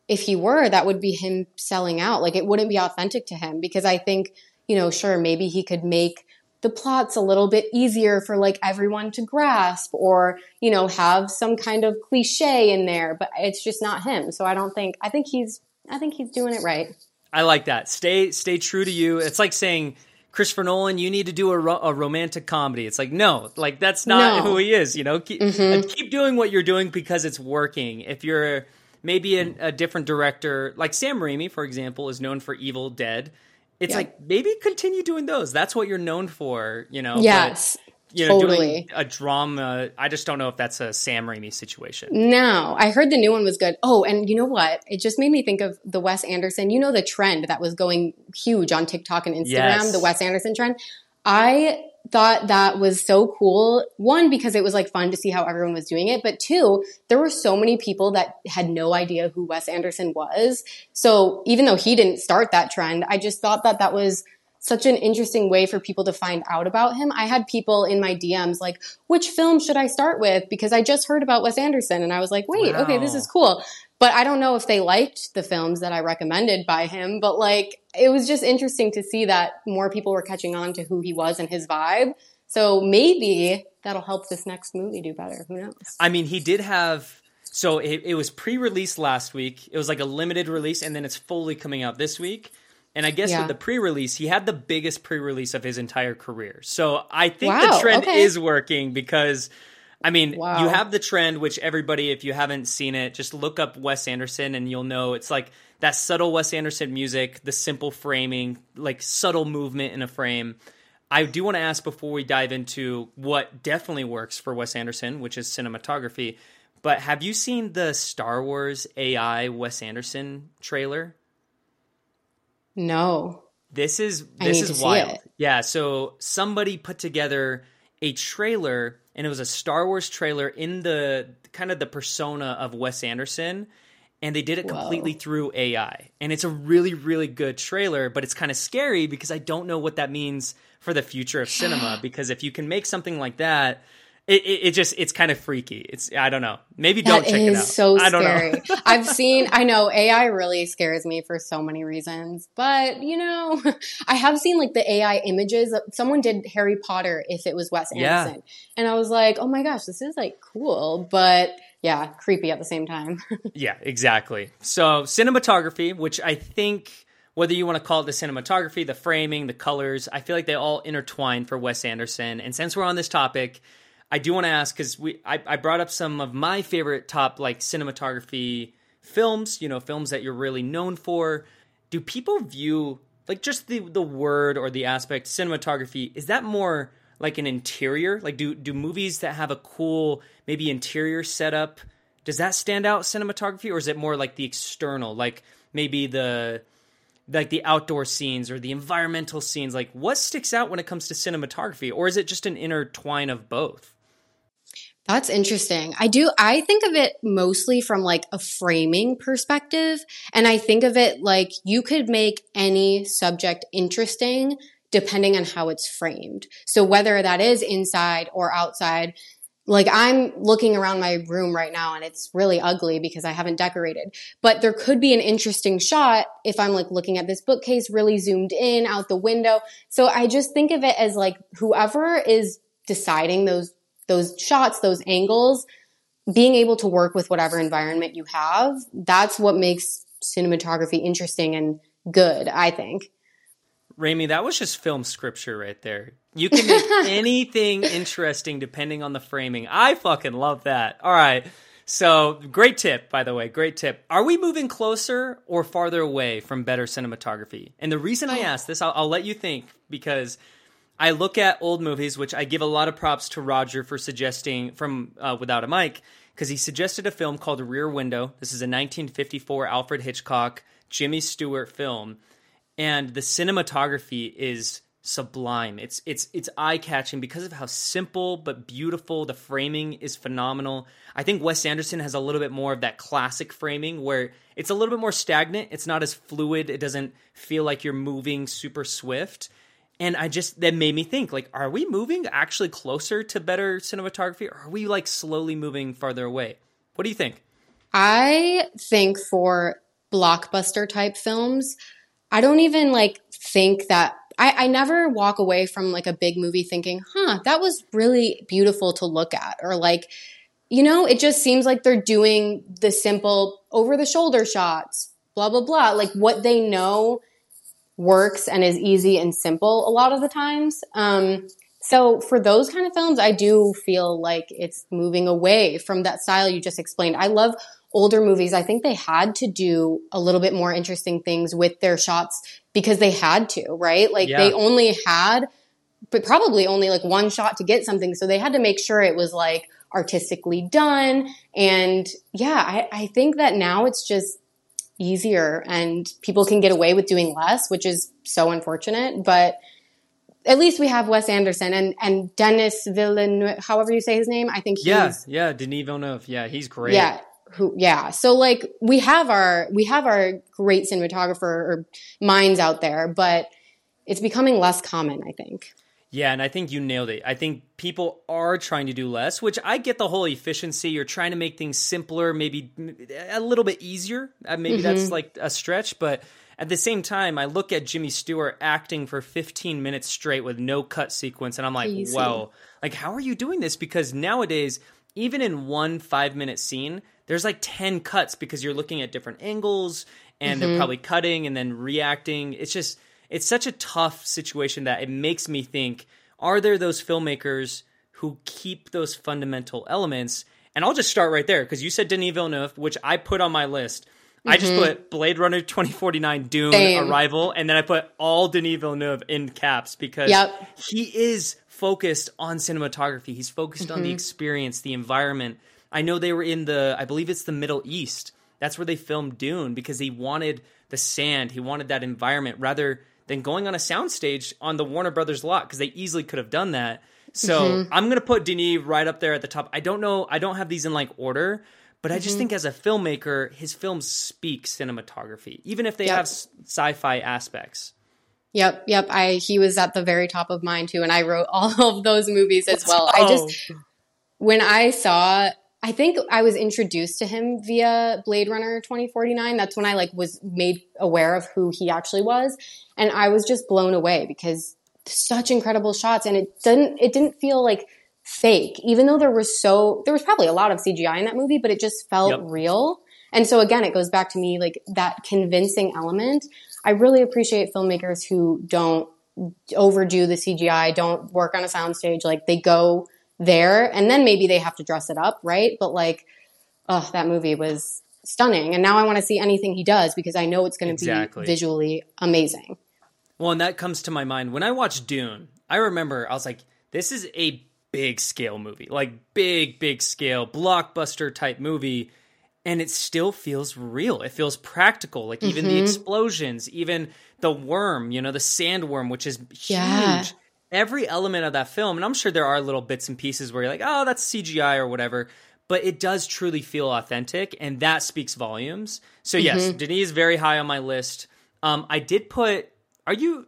if he were, that would be him selling out. Like it wouldn't be authentic to him because I think you know sure maybe he could make the plot's a little bit easier for like everyone to grasp or, you know, have some kind of cliche in there, but it's just not him. So I don't think, I think he's, I think he's doing it right. I like that. Stay, stay true to you. It's like saying, Christopher Nolan, you need to do a, ro- a romantic comedy. It's like, no, like that's not no. who he is, you know? Keep, mm-hmm. keep doing what you're doing because it's working. If you're maybe a, a different director, like Sam Raimi, for example, is known for Evil Dead it's yeah. like maybe continue doing those. That's what you're known for, you know. Yes. But, you know, totally. doing a drama. I just don't know if that's a Sam Raimi situation. No, I heard the new one was good. Oh, and you know what? It just made me think of the Wes Anderson. You know the trend that was going huge on TikTok and Instagram, yes. the Wes Anderson trend. I thought that was so cool. One, because it was like fun to see how everyone was doing it. But two, there were so many people that had no idea who Wes Anderson was. So even though he didn't start that trend, I just thought that that was such an interesting way for people to find out about him. I had people in my DMs like, which film should I start with? Because I just heard about Wes Anderson. And I was like, wait, wow. okay, this is cool. But I don't know if they liked the films that I recommended by him, but like it was just interesting to see that more people were catching on to who he was and his vibe. So maybe that'll help this next movie do better. Who knows? I mean, he did have so it, it was pre-released last week. It was like a limited release, and then it's fully coming out this week. And I guess yeah. with the pre-release, he had the biggest pre-release of his entire career. So I think wow, the trend okay. is working because I mean, wow. you have the trend, which everybody, if you haven't seen it, just look up Wes Anderson and you'll know it's like that subtle Wes Anderson music, the simple framing, like subtle movement in a frame. I do want to ask before we dive into what definitely works for Wes Anderson, which is cinematography. But have you seen the Star Wars AI Wes Anderson trailer? No. This is this is wild. Yeah, so somebody put together a trailer and it was a Star Wars trailer in the kind of the persona of Wes Anderson and they did it completely Whoa. through AI. And it's a really really good trailer, but it's kind of scary because I don't know what that means for the future of cinema because if you can make something like that it, it, it, just it's kind of freaky. It's I don't know. Maybe don't that check it out. It's so scary. I've seen. I know AI really scares me for so many reasons, but you know, I have seen like the AI images. Someone did Harry Potter if it was Wes Anderson, yeah. and I was like, oh my gosh, this is like cool, but yeah, creepy at the same time. yeah, exactly. So cinematography, which I think whether you want to call it the cinematography, the framing, the colors, I feel like they all intertwine for Wes Anderson. And since we're on this topic I do want to ask because we I, I brought up some of my favorite top like cinematography films, you know, films that you're really known for. Do people view like just the the word or the aspect cinematography is that more like an interior? Like do do movies that have a cool maybe interior setup does that stand out cinematography or is it more like the external like maybe the like the outdoor scenes or the environmental scenes like what sticks out when it comes to cinematography or is it just an intertwine of both that's interesting. I do, I think of it mostly from like a framing perspective. And I think of it like you could make any subject interesting depending on how it's framed. So whether that is inside or outside, like I'm looking around my room right now and it's really ugly because I haven't decorated. But there could be an interesting shot if I'm like looking at this bookcase really zoomed in out the window. So I just think of it as like whoever is deciding those those shots, those angles, being able to work with whatever environment you have, that's what makes cinematography interesting and good, I think. Raimee, that was just film scripture right there. You can make anything interesting depending on the framing. I fucking love that. All right. So, great tip, by the way. Great tip. Are we moving closer or farther away from better cinematography? And the reason I oh. ask this, I'll, I'll let you think because I look at old movies, which I give a lot of props to Roger for suggesting from uh, Without a Mic, because he suggested a film called Rear Window. This is a 1954 Alfred Hitchcock, Jimmy Stewart film and the cinematography is sublime. It's it's it's eye catching because of how simple but beautiful the framing is phenomenal. I think Wes Anderson has a little bit more of that classic framing where it's a little bit more stagnant. It's not as fluid. It doesn't feel like you're moving super swift. And I just that made me think like are we moving actually closer to better cinematography or are we like slowly moving farther away? What do you think? I think for blockbuster type films, I don't even like think that I, I never walk away from like a big movie thinking, huh, that was really beautiful to look at. Or like, you know, it just seems like they're doing the simple over the shoulder shots, blah, blah, blah. Like what they know works and is easy and simple a lot of the times. Um, so for those kind of films, I do feel like it's moving away from that style you just explained. I love older movies, I think they had to do a little bit more interesting things with their shots because they had to, right? Like yeah. they only had, but probably only like one shot to get something. So they had to make sure it was like artistically done. And yeah, I, I think that now it's just easier and people can get away with doing less, which is so unfortunate. But at least we have Wes Anderson and and Denis Villeneuve, however you say his name. I think he's yeah, yeah, Denis Villeneuve. Yeah, he's great. Yeah, who yeah so like we have our we have our great cinematographer or minds out there but it's becoming less common i think yeah and i think you nailed it i think people are trying to do less which i get the whole efficiency you're trying to make things simpler maybe a little bit easier uh, maybe mm-hmm. that's like a stretch but at the same time i look at jimmy stewart acting for 15 minutes straight with no cut sequence and i'm like Easy. whoa like how are you doing this because nowadays even in one five minute scene there's like 10 cuts because you're looking at different angles and mm-hmm. they're probably cutting and then reacting. It's just, it's such a tough situation that it makes me think are there those filmmakers who keep those fundamental elements? And I'll just start right there because you said Denis Villeneuve, which I put on my list. Mm-hmm. I just mm-hmm. put Blade Runner 2049, Dune, Same. Arrival, and then I put all Denis Villeneuve in caps because yep. he is focused on cinematography. He's focused mm-hmm. on the mm-hmm. experience, the environment, I know they were in the, I believe it's the Middle East. That's where they filmed Dune because he wanted the sand, he wanted that environment rather than going on a soundstage on the Warner Brothers lot because they easily could have done that. So mm-hmm. I'm gonna put Denis right up there at the top. I don't know, I don't have these in like order, but I just mm-hmm. think as a filmmaker, his films speak cinematography, even if they yep. have sci-fi aspects. Yep, yep. I he was at the very top of mine too, and I wrote all of those movies as well. I just when I saw I think I was introduced to him via Blade Runner 2049. That's when I like was made aware of who he actually was. And I was just blown away because such incredible shots and it didn't it didn't feel like fake even though there was so there was probably a lot of CGI in that movie but it just felt yep. real. And so again it goes back to me like that convincing element. I really appreciate filmmakers who don't overdo the CGI, don't work on a soundstage like they go there and then maybe they have to dress it up, right? But like, oh, that movie was stunning. And now I want to see anything he does because I know it's going to exactly. be visually amazing. Well, and that comes to my mind when I watched Dune. I remember I was like, this is a big scale movie, like big, big scale, blockbuster type movie. And it still feels real. It feels practical. Like even mm-hmm. the explosions, even the worm, you know, the sandworm, which is huge. Every element of that film, and I'm sure there are little bits and pieces where you're like, oh, that's CGI or whatever, but it does truly feel authentic, and that speaks volumes. So yes, mm-hmm. Denis is very high on my list. Um, I did put. Are you?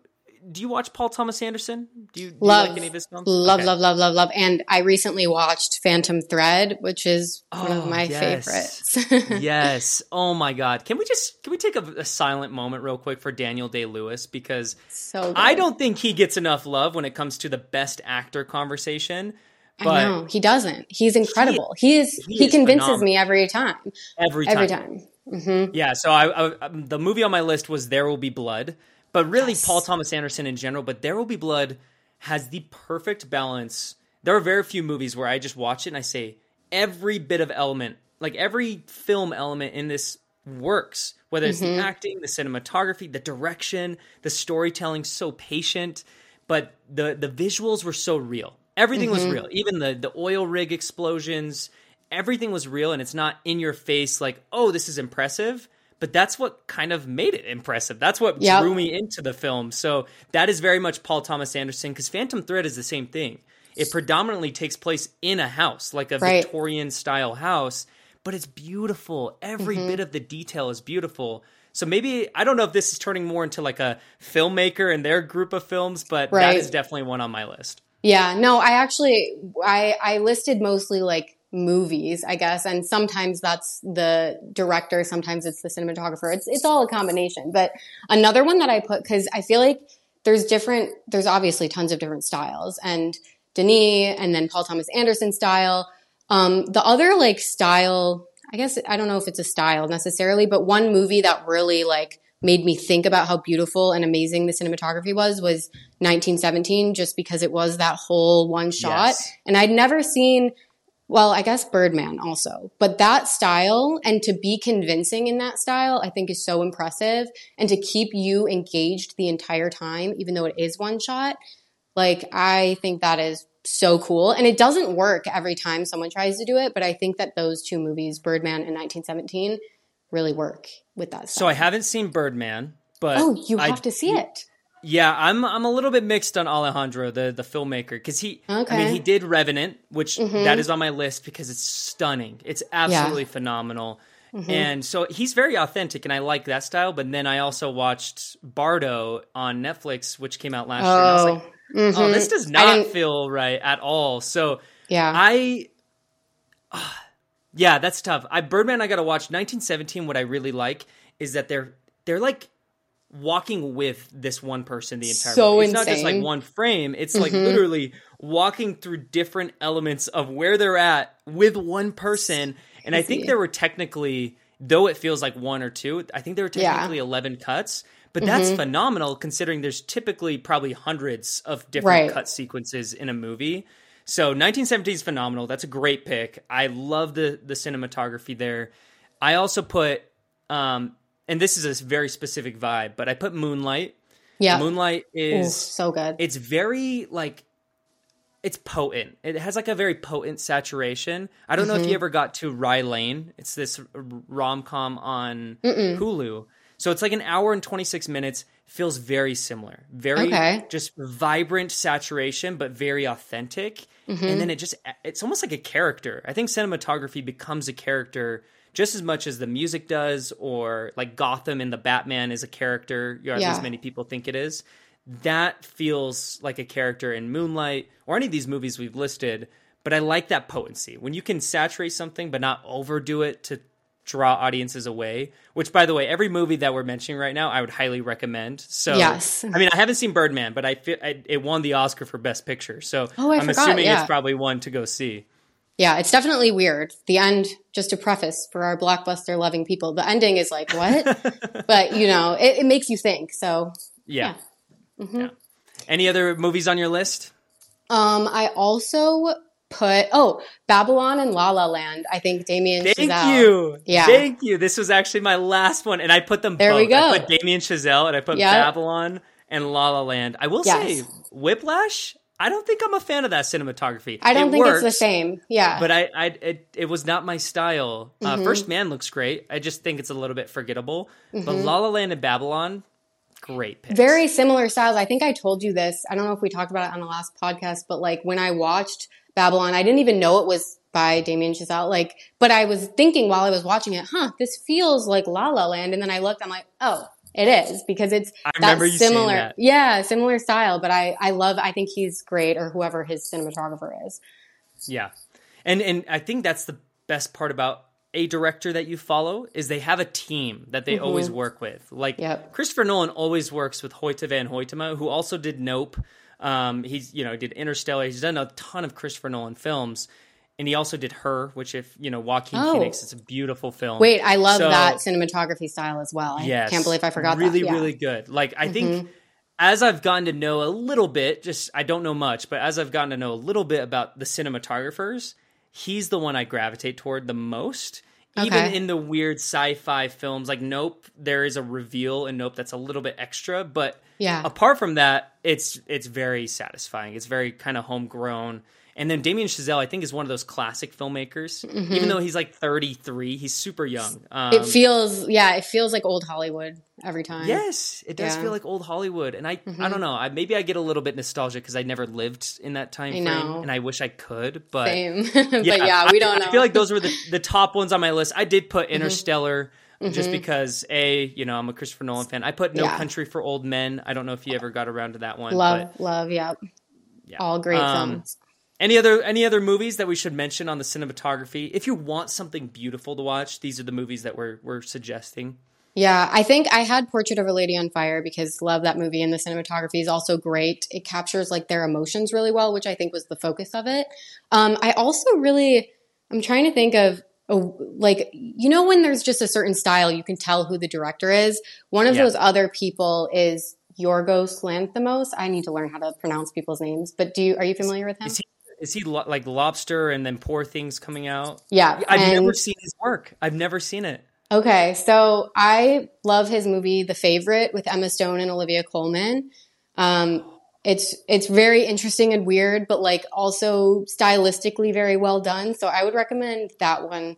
Do you watch Paul Thomas Anderson? Do you, do love, you like any of his films? Love, Okay. love, love, love, love. And I recently watched Phantom Thread, which is one of Oh, my yes. favorites. yes. Oh my God. Can we just can we take a, a silent moment real quick for Daniel Day Lewis because so. I don't think he gets enough love when it comes to the best actor conversation. But I know he doesn't. He's incredible. He, is. he He, is convinces phenomenal. me every time. every time, Every time. hmm Yeah, so I, I um, the movie on my list was There Will Be Blood, but really Yes. Paul Thomas Anderson in general. But There Will Be Blood has the perfect balance. There are very few movies where I just watch it and I say every bit of element, like every film element in this works. Whether it's the mm-hmm. acting, the cinematography, the direction, the storytelling, so patient, but the the visuals were so real. Everything was mm-hmm. real. Even the the oil rig explosions, everything was real and it's not in your face like, "Oh, this is impressive." But that's what kind of made it impressive. That's what Yep. drew me into the film. So that is very much Paul Thomas Anderson because Phantom Thread is the same thing. It predominantly takes place in a house, like a Right. Victorian style house, but it's beautiful. Every Mm-hmm. bit of the detail is beautiful. So maybe I don't know if this is turning more into like a filmmaker and their group of films, but that Right. is definitely one on my list. Yeah, no, I actually I I listed mostly like movies, I guess, and sometimes that's the director, sometimes it's the cinematographer. It's it's all a combination. But another one that I put cuz I feel like there's different there's obviously tons of different styles and Denis and then Paul Thomas Anderson style. Um the other like style, I guess I don't know if it's a style necessarily, but one movie that really like made me think about how beautiful and amazing the cinematography was was 1917 just because it was that whole one shot Yes. and I'd never seen well, I guess Birdman also, but that style and to be convincing in that style, I think is so impressive. And to keep you engaged the entire time, even though it is one shot, like I think that is so cool. And it doesn't work every time someone tries to do it, but I think that those two movies, Birdman and 1917, really work with that style. So I haven't seen Birdman, but oh, you I- have to see it. Yeah, I'm I'm a little bit mixed on Alejandro, the the filmmaker, because he I mean Mm-hmm. he did Revenant, which that is on my list because it's stunning. It's absolutely phenomenal. Mm-hmm. And so he's very authentic, and I like that style. But then I also watched Bardo on Netflix, which came out last year. And I was Oh, like, oh, mhm. this does not feel right at all. So yeah. I, ah, yeah, that's tough. I Birdman, I got to watch. 1917. What I really like is that they're they're like walking with this one person the entire So movie. It's not just like one frame. It's like Mhm. literally walking through different elements of where they're at with one person. And I think there were technically, though it feels like one or two, I think there were Yeah. technically 11 cuts. But that's Mhm. phenomenal considering there's typically probably hundreds of different Right. cut sequences in a movie. So 1917 is phenomenal. That's a great pick. I love the the cinematography there. I also put um and this is a very specific vibe, but I put Moonlight. yeah. Moonlight Ooh, is so good. it's very like it's potent. It has like a very potent saturation. I don't know if you mm-hmm. ever got to Rye Lane. It's this rom com on Hulu. So it's like an hour and 26 minutes. Feels very similar. Very Okay. just vibrant saturation, but very authentic. And mm-hmm. then it just, it's almost like a character. I think cinematography becomes a character just as much as the music does, or like Gotham in the Batman is a character, or at Yeah. least many people think it is that feels like a character in Moonlight or any of these movies we've listed, but I like that potency. When you can saturate something but not overdo it to draw audiences away, which by the way, every movie that we're mentioning right now, I would highly recommend. So Yes. I mean, I haven't seen Birdman, but I feel I, it won the Oscar for best picture. So Oh, I I'm forgot, assuming yeah. it's probably one to go see. Yeah, it's definitely weird. The end, just to preface for our blockbuster loving people, the ending is like, what? but, you know, it, it makes you think. So, Yeah. Mhm. yeah. Any other movies on your list? um, I also put, oh, Babylon and La La Land. I think Damien Thank Chazelle. you. Yeah. Thank you. This was actually my last one, and I put them There both. we go. I put Damien Chazelle and I put Yep. Babylon and La La Land. I will Yes. say, Whiplash. I don't think I'm a fan of that cinematography. I don't It think works, it's the same. Yeah. But I, I, it, it was not my style. Uh, Mhm. First Man looks great. I just think it's a little bit forgettable. But Mhm. La La Land and Babylon, great picks. Very similar styles. I think I told you this. I don't know if we talked about it on the last podcast, but like when I watched Babylon, I didn't even know it was by Damien Chazelle. Like, but I was thinking while I was watching it, huh, this feels like La La Land. And then I looked, I'm like, oh, It is because it's I that similar, that. yeah, similar style. But I, I love. I think he's great, or whoever his cinematographer is. Yeah. And and I think that's the best part about a director that you follow is they have a team that they always work with. Like Mm-hmm. Yep. Christopher Nolan always works with Hoyte van Hoytema, who also did Nope. Um, he's you know did Interstellar. He's done a ton of Christopher Nolan films, and he also did Her, which if you know Joaquin Oh. Phoenix, it's a beautiful film. Wait, I love So- that cinematography style as well. I Yes. can't believe I forgot really. Yeah. Mm-hmm. really good. Like I think as I've gotten to know a little bit, just I don't know much, but as I've gotten to know a little bit about the cinematographers, he's the one I gravitate toward the most. Even in the weird sci-fi films like Nope, there is a reveal in Nope that's a little bit extra, but Yeah. apart from that, it's it's very satisfying. It's very kind of homegrown. And then Damien Chazelle, I think, is one of those classic filmmakers. Even though he's like 33, he's super young. Um, Mm-hmm. it feels, yeah, it feels like old Hollywood every time. Yes, it does Yeah. feel like old Hollywood, and I I don't know. I, maybe I get a little bit nostalgic because I never lived in that time I frame, know. and I wish I could. But Same. but yeah, we I- don't know. Mm-hmm. I feel like those were the the top ones on my list. I did put Interstellar. Just because, a you know, I'm a Christopher Nolan fan. I put No Yeah. Country for Old Men. I don't know if you ever got around to that one. love, but love, yep. yeah. All great Um, films. Any other any other movies that we should mention on the cinematography? If you want something beautiful to watch, these are the movies that we're we're suggesting. Yeah, I think I had Portrait of a Lady on Fire because love that movie and the cinematography is also great. It captures like their emotions really well, which I think was the focus of it. Um, I also really, I'm trying to think of a, like you know when there's just a certain style you can tell who the director is. One of Yeah. those other people is Yorgos Lanthimos. I need to learn how to pronounce people's names, but do you are you familiar with him? Is he lo- like Lobster and then Poor Things coming out? yeah, I've and- never seen his work. I've never seen it. Okay, so I love his movie The Favorite with Emma Stone and Olivia Colman. Um, it's it's very interesting and weird, but like also stylistically very well done. So I would recommend that one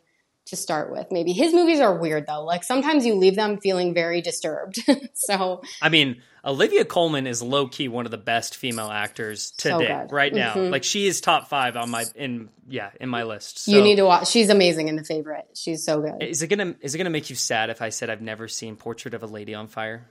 to start with. Maybe his movies are weird though. Like sometimes you leave them feeling very disturbed. so I mean, Olivia Colman is low key one of the best female actors today, good. right now. Mhm. Like she is top five on my in yeah in my list. So, you need to watch. She's amazing in The Favorite. She's so good. Is it gonna is it gonna make you sad if I said I've never seen Portrait of a Lady on Fire?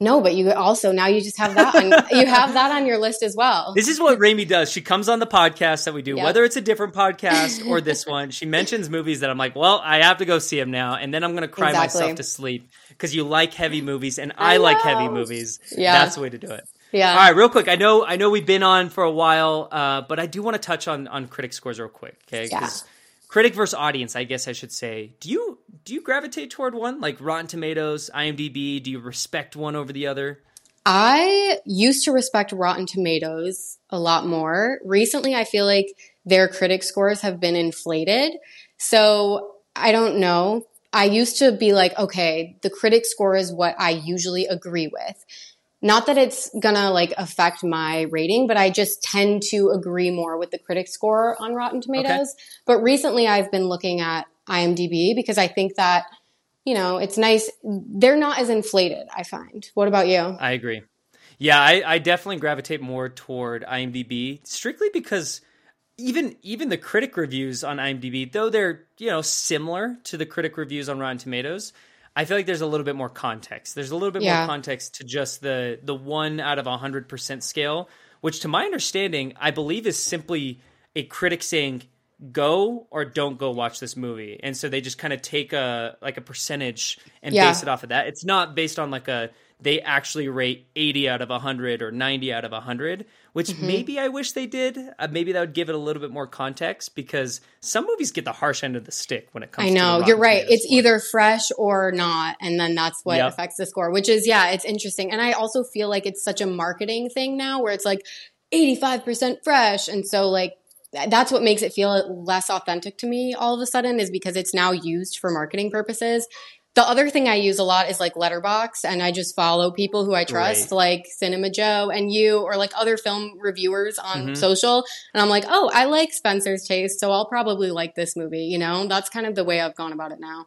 No, but you also now you just have that on, you have that on your list as well. This is what Raimee does. She comes on the podcast that we do, Yeah. whether it's a different podcast or this one. She mentions movies that I'm like, well, I have to go see them now, and then I'm going to cry Exactly. myself to sleep because you like heavy movies and I, like heavy movies. Yeah. that's the way to do it. Yeah. All right, real quick. I know I know we've been on for a while, uh, but I do want to touch on on critic scores real quick. Okay, Yeah. Critic versus audience, I guess I should say. Do you do you gravitate toward one like Rotten Tomatoes, IMDb? Do you respect one over the other? I used to respect Rotten Tomatoes a lot more. Recently, I feel like their critic scores have been inflated. So I don't know. I used to be like, okay, the critic score is what I usually agree with. Not that it's gonna like affect my rating, but I just tend to agree more with the critic score on Rotten Tomatoes. But recently I've been looking at IMDb because I think that, you know, it's nice. They're not as inflated, I find. What about you? I agree. Yeah, I, I definitely gravitate more toward IMDb strictly because even even the critic reviews on IMDb, though they're you know similar to the critic reviews on Rotten Tomatoes, I feel like there's a little bit more context. There's a little bit Yeah. more context to just the the one out of hundred percent scale, which to my understanding, I believe is simply a critic saying go or don't go watch this movie and so they just kind of take a like a percentage and Yeah. base it off of that it's not based on like a they actually rate 80 out of 100 or 90 out of 100 which Mm-hmm. maybe i wish they did uh, maybe that would give it a little bit more context because some movies get the harsh end of the stick when it comes I to the know you're right. It's score. either fresh or not, and then that's what Yep. affects the score. Which is yeah, it's interesting. And I also feel like it's such a marketing thing now, where it's like 85 percent fresh, and so like that's what makes it feel less authentic to me. All of a sudden, is because it's now used for marketing purposes. The other thing I use a lot is like Letterboxd, and I just follow people who I trust, Right. like Cinema Joe and you, or like other film reviewers on Mhm. social. And I'm like, oh, I like Spencer's taste, so I'll probably like this movie. You know, that's kind of the way I've gone about it now.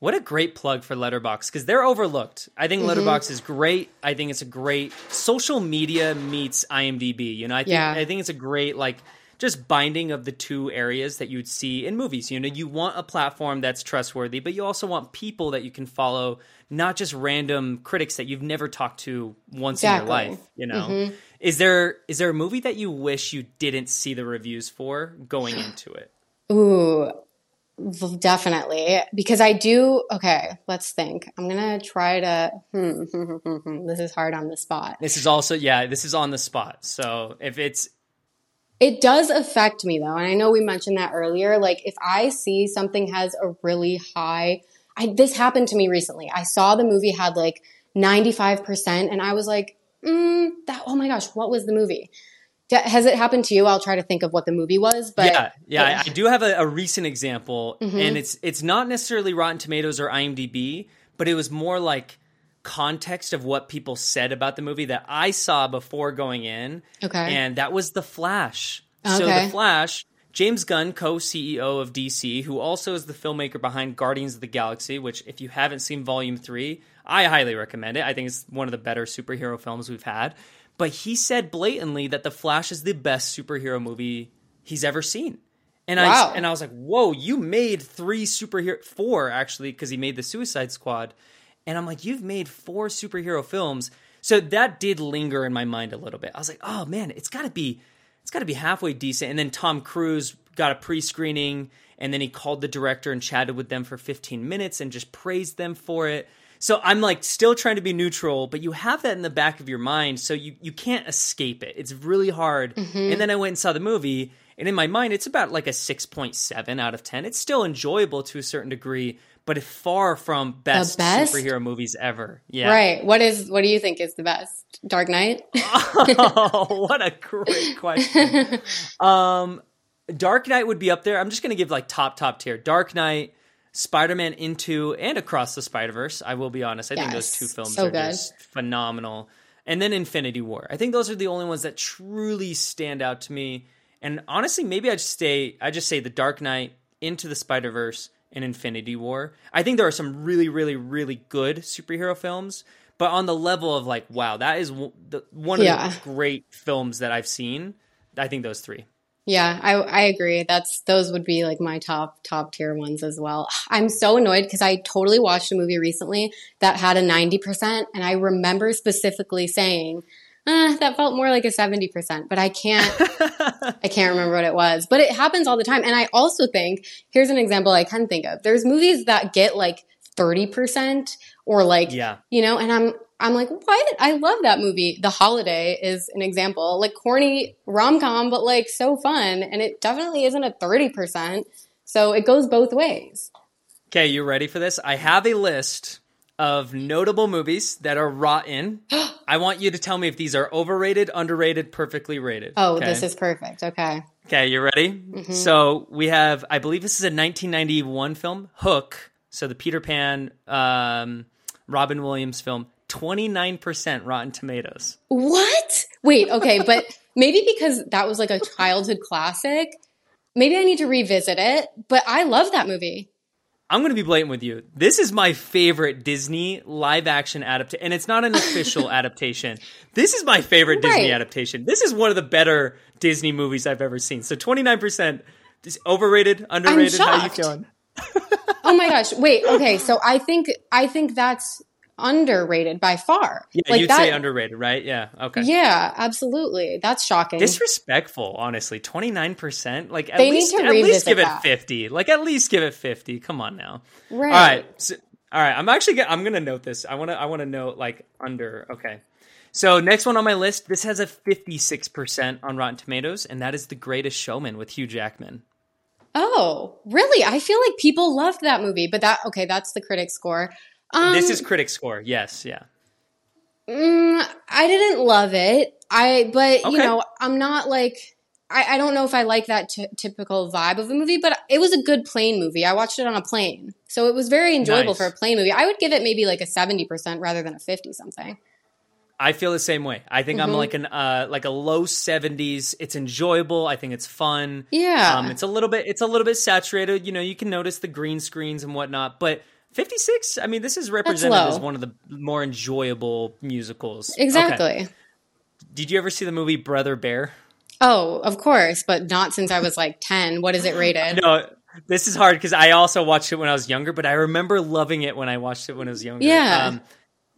What a great plug for Letterboxd because they're overlooked. I Mm-hmm. think Letterboxd is great. I think it's a great social media meets IMDb. You know, I think Yeah. I think it's a great like just binding of the two areas that you'd see in movies. You know, you want a platform that's trustworthy, but you also want people that you can follow, not just random critics that you've never talked to once exactly. in your life. You know, mm-hmm. is there is there a movie that you wish you didn't see the reviews for going into it? Ooh, Definitely, because I do. Okay, let's think. I'm gonna try to. Hmm, hmm, hmm, this is hard on the spot. This is also yeah. This is on the spot. So if it's, it does affect me though, and I know we mentioned that earlier. Like if I see something has a really high, I this happened to me recently. I saw the movie had like 95 percent, and I was like, mm, that. Oh my gosh, what was the movie? Has it happened to you? I'll try to think of what the movie was. But yeah, yeah, I do have a, a recent example, mm-hmm. and it's it's not necessarily Rotten Tomatoes or IMDb, but it was more like context of what people said about the movie that I saw before going in. Okay, and that was The Flash. Okay. So The Flash, James Gunn, co-CEO of DC, who also is the filmmaker behind Guardians of the Galaxy, which if you haven't seen Volume Three, I highly recommend it. I think it's one of the better superhero films we've had. But he said blatantly that The Flash is the best superhero movie he's ever seen. And wow. I and I was like, "Whoa, you made three superhero four actually because he made the Suicide Squad." And I'm like, "You've made four superhero films." So that did linger in my mind a little bit. I was like, "Oh man, it's got to be it's got to be halfway decent." And then Tom Cruise got a pre-screening and then he called the director and chatted with them for 15 minutes and just praised them for it. So I'm like still trying to be neutral, but you have that in the back of your mind, so you you can't escape it. It's really hard. Mm-hmm. And then I went and saw the movie, and in my mind, it's about like a six point seven out of ten. It's still enjoyable to a certain degree, but it's far from best, best, superhero movies ever. Yeah, right. What is what do you think is the best? Dark Knight. oh, what a great question. um, Dark Knight would be up there. I'm just gonna give like top top tier. Dark Knight. Spider-Man Into and Across the Spider-Verse. I will be honest. I yes, think those two films so are good. just phenomenal. And then Infinity War. I think those are the only ones that truly stand out to me. And honestly, maybe I just stay I just say The Dark Knight, Into the Spider-Verse, and Infinity War. I think there are some really really really good superhero films, but on the level of like wow, that is one of yeah. the great films that I've seen. I think those three. Yeah, I, I agree. That's those would be like my top top tier ones as well. I'm so annoyed because I totally watched a movie recently that had a 90%, and I remember specifically saying, eh, that felt more like a 70%, but I can't I can't remember what it was. But it happens all the time. And I also think, here's an example I can think of. There's movies that get like 30% or like yeah. you know, and I'm I'm like, what? I love that movie. The Holiday is an example, like corny rom com, but like so fun. And it definitely isn't a 30%. So it goes both ways. Okay, you ready for this? I have a list of notable movies that are rotten. I want you to tell me if these are overrated, underrated, perfectly rated. Oh, okay? this is perfect. Okay. Okay, you ready? Mm-hmm. So we have, I believe this is a 1991 film, Hook. So the Peter Pan, um, Robin Williams film. 29% Rotten Tomatoes. What? Wait, okay, but maybe because that was like a childhood classic, maybe I need to revisit it, but I love that movie. I'm going to be blatant with you. This is my favorite Disney live action adaptation, and it's not an official adaptation. This is my favorite Disney adaptation. This is one of the better Disney movies I've ever seen. So 29% is overrated, underrated. How are you feeling? oh my gosh. Wait, okay. So I think I think that's underrated by far. Yeah, like you'd that, say underrated, right? Yeah. Okay. Yeah, absolutely. That's shocking. Disrespectful, honestly. Twenty nine percent. Like at they least at least give that. it fifty. Like at least give it fifty. Come on now. Right. All right. So, all right. I'm actually Gonna, I'm gonna note this. I wanna I wanna note like under. Okay. So next one on my list, this has a 56% on Rotten Tomatoes, and that is The Greatest Showman with Hugh Jackman. Oh, really? I feel like people loved that movie, but that okay, that's the critic score. Um, this is critic score. Yes, yeah. Mm, I didn't love it. I, but okay. you know, I'm not like I, I don't know if I like that t- typical vibe of a movie, but it was a good plane movie. I watched it on a plane, so it was very enjoyable nice. for a plane movie. I would give it maybe like a seventy percent rather than a fifty something. I feel the same way. I think mm-hmm. I'm like an uh, like a low 70s. It's enjoyable. I think it's fun. Yeah. Um, it's a little bit it's a little bit saturated. You know, you can notice the green screens and whatnot, but 56 i mean this is represented as one of the more enjoyable musicals exactly okay. did you ever see the movie brother bear Oh, of course, but not since I was like 10. What is it rated? No, this is hard because I also watched it when I was younger, but I remember loving it when I watched it when I was younger. Yeah. Um,